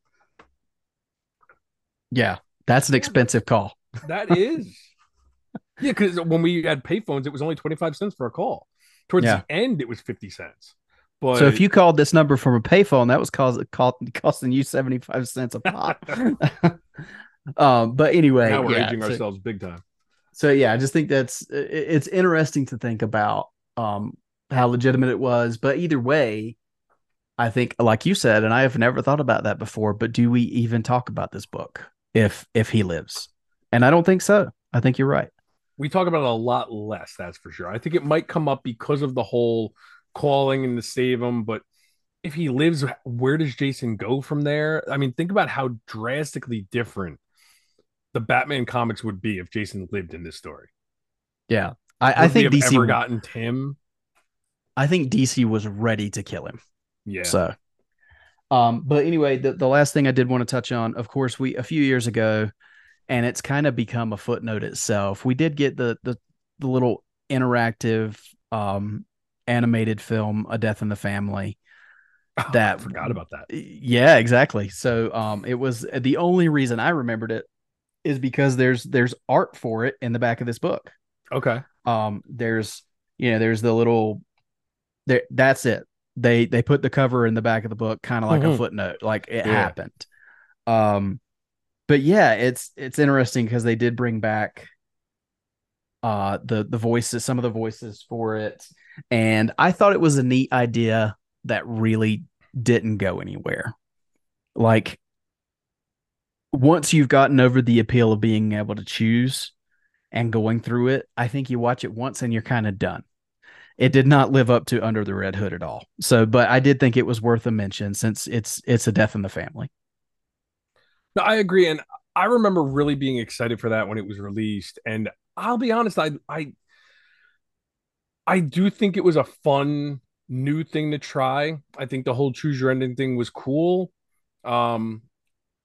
Yeah, that's an expensive call. That is. yeah, because when we had payphones, it was only 25 cents for a call. Towards yeah. the end, it was 50 cents. But so if you called this number from a payphone, that was cause, cost, costing you 75 cents a pop. um, but anyway, now we're yeah, aging so, ourselves big time. So yeah, I just think that's it's interesting to think about um, how legitimate it was. But either way, I think, like you said, and I have never thought about that before. But do we even talk about this book if if he lives? And I don't think so. I think you're right. We talk about it a lot less. That's for sure. I think it might come up because of the whole calling and to save him, but if he lives, where does Jason go from there? I mean, think about how drastically different the Batman comics would be if Jason lived in this story. Yeah, I, I think DC ever gotten Tim. I think DC was ready to kill him. Yeah. So, um, but anyway, the the last thing I did want to touch on, of course, we a few years ago, and it's kind of become a footnote itself. We did get the the the little interactive um animated film A Death in the Family. Oh, that I forgot about that. Yeah, exactly. So um it was the only reason I remembered it is because there's there's art for it in the back of this book. Okay. Um there's you know there's the little there that's it. They they put the cover in the back of the book kind of like mm-hmm. a footnote like it yeah. happened. Um but yeah, it's it's interesting because they did bring back uh the the voices some of the voices for it and I thought it was a neat idea that really didn't go anywhere. Like, once you've gotten over the appeal of being able to choose and going through it, I think you watch it once and you're kind of done. It did not live up to Under the Red Hood at all. So, but I did think it was worth a mention since it's it's a death in the family. No, I agree, and I remember really being excited for that when it was released. And I'll be honest, I I I do think it was a fun new thing to try. I think the whole choose your ending thing was cool. Um,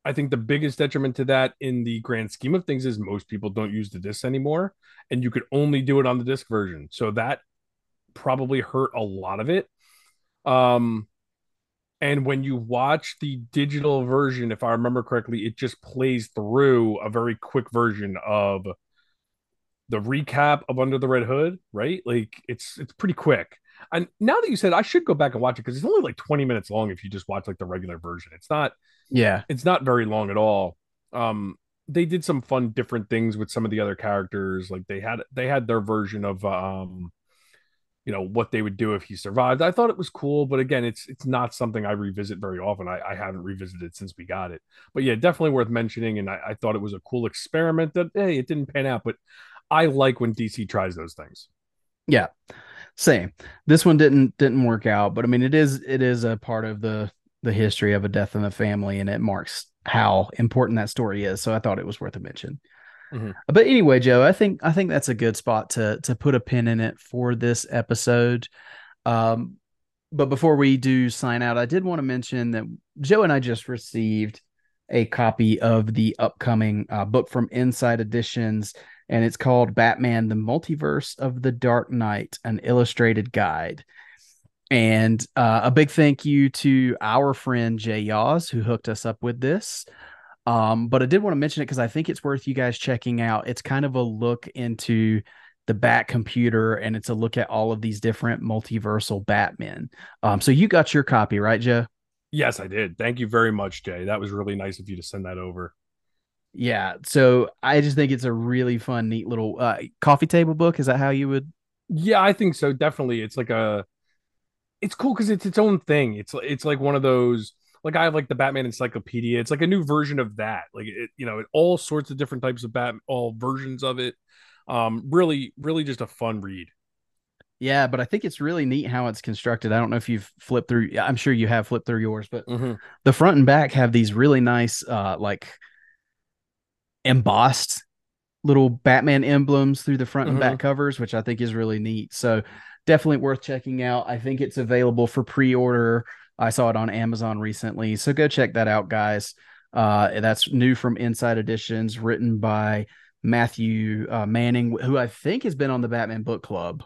I think the biggest detriment to that in the grand scheme of things is most people don't use the disc anymore, and you could only do it on the disc version. So that probably hurt a lot of it. Um, and when you watch the digital version, if I remember correctly, it just plays through a very quick version of the recap of Under the Red Hood, right? Like it's it's pretty quick. And now that you said, I should go back and watch it because it's only like 20 minutes long if you just watch like the regular version. It's not, yeah, it's not very long at all. Um, they did some fun different things with some of the other characters. Like they had they had their version of um, you know, what they would do if he survived. I thought it was cool, but again, it's it's not something I revisit very often. I, I haven't revisited since we got it. But yeah, definitely worth mentioning. And I, I thought it was a cool experiment that hey, it didn't pan out, but I like when DC tries those things. Yeah. Same. This one didn't didn't work out, but I mean it is it is a part of the the history of a death in the family and it marks how important that story is. So I thought it was worth a mention. Mm-hmm. But anyway, Joe, I think I think that's a good spot to to put a pin in it for this episode. Um, but before we do sign out, I did want to mention that Joe and I just received a copy of the upcoming uh, book from Insight Editions and it's called Batman: The Multiverse of the Dark Knight, an illustrated guide. And uh, a big thank you to our friend Jay Yaws who hooked us up with this. Um, but I did want to mention it because I think it's worth you guys checking out. It's kind of a look into the Bat computer, and it's a look at all of these different multiversal Batmen. Um, so you got your copy, right, Joe? Yes, I did. Thank you very much, Jay. That was really nice of you to send that over. Yeah. So I just think it's a really fun, neat little uh, coffee table book. Is that how you would? Yeah, I think so. Definitely. It's like a, it's cool because it's its own thing. It's it's like one of those like I have like the Batman encyclopedia. It's like a new version of that. Like it, you know, all sorts of different types of Bat, all versions of it. Um, really, really just a fun read. Yeah, but I think it's really neat how it's constructed. I don't know if you've flipped through. I'm sure you have flipped through yours, but mm-hmm. the front and back have these really nice, uh, like embossed little Batman emblems through the front mm-hmm. and back mm-hmm. covers, which I think is really neat. So definitely worth checking out. I think it's available for pre-order. I saw it on Amazon recently. So go check that out, guys. Uh, that's new from Insight Editions, written by Matthew uh, Manning, who I think has been on the Batman Book Club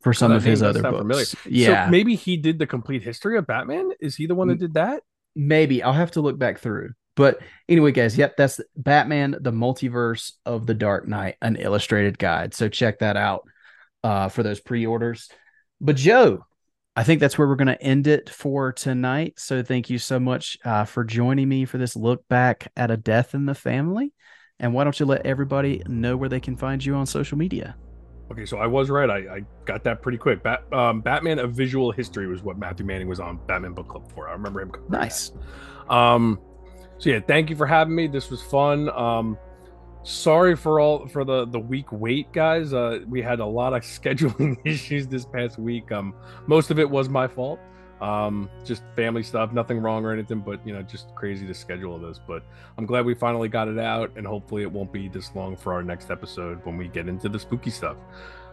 for some of his other books. Familiar. Yeah, so maybe he did the complete history of Batman. Is he the one that did that? Maybe I'll have to look back through. But anyway, guys, yep, that's Batman: The Multiverse of the Dark Knight, an illustrated guide. So check that out uh, for those pre-orders. But Joe, I think that's where we're going to end it for tonight. So thank you so much uh, for joining me for this look back at a death in the family. And why don't you let everybody know where they can find you on social media? Okay, so I was right. I, I got that pretty quick. Bat, um, Batman: A Visual History was what Matthew Manning was on Batman Book Club for. I remember him. Nice. Um, so yeah, thank you for having me. This was fun. Um, sorry for all for the the week wait, guys. Uh, we had a lot of scheduling issues this past week. Um, most of it was my fault. Um, just family stuff, nothing wrong or anything, but you know, just crazy to schedule this. But I'm glad we finally got it out, and hopefully it won't be this long for our next episode when we get into the spooky stuff.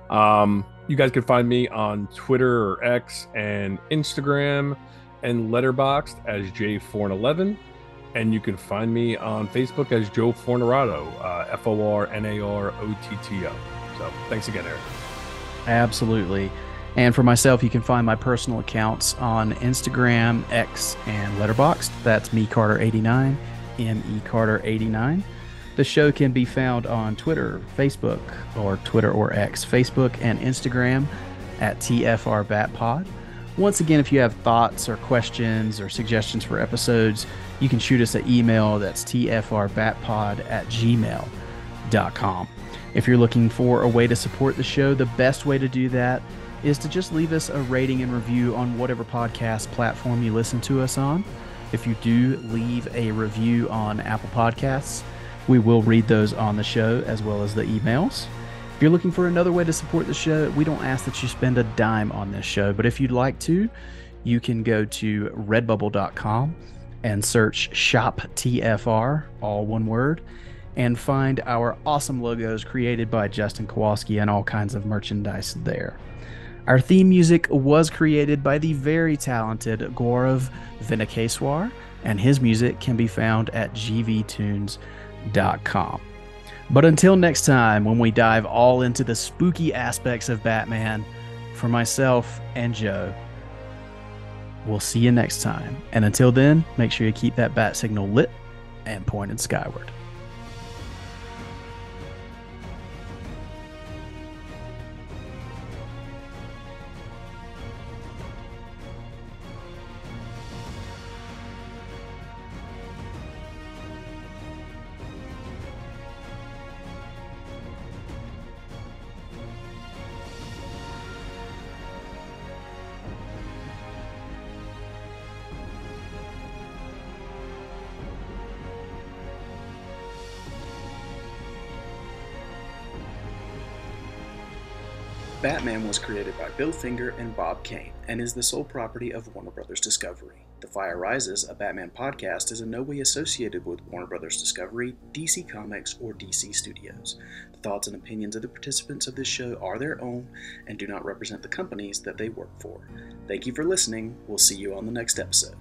Um, you guys can find me on Twitter or X and Instagram and Letterboxd as J411 and you can find me on Facebook as Joe Fornarotto, uh, F O R N A R O T T O. So thanks again, Eric. Absolutely. And for myself, you can find my personal accounts on Instagram, X, and Letterboxd. That's me Carter 89, M E Carter 89. The show can be found on Twitter, Facebook, or Twitter or X, Facebook and Instagram at TFR Batpod. Once again, if you have thoughts or questions or suggestions for episodes, you can shoot us an email that's tfrbatpod at gmail.com. If you're looking for a way to support the show, the best way to do that is to just leave us a rating and review on whatever podcast platform you listen to us on. If you do leave a review on Apple Podcasts, we will read those on the show as well as the emails. You're looking for another way to support the show, we don't ask that you spend a dime on this show, but if you'd like to, you can go to redbubble.com and search Shop TFR, all one word, and find our awesome logos created by Justin Kowalski and all kinds of merchandise there. Our theme music was created by the very talented Gaurav Venkateswar. and his music can be found at gvtunes.com. But until next time, when we dive all into the spooky aspects of Batman, for myself and Joe, we'll see you next time. And until then, make sure you keep that bat signal lit and pointed skyward. Was created by Bill Finger and Bob Kane and is the sole property of Warner Brothers Discovery. The Fire Rises, a Batman podcast, is in no way associated with Warner Brothers Discovery, DC Comics, or DC Studios. The thoughts and opinions of the participants of this show are their own and do not represent the companies that they work for. Thank you for listening. We'll see you on the next episode.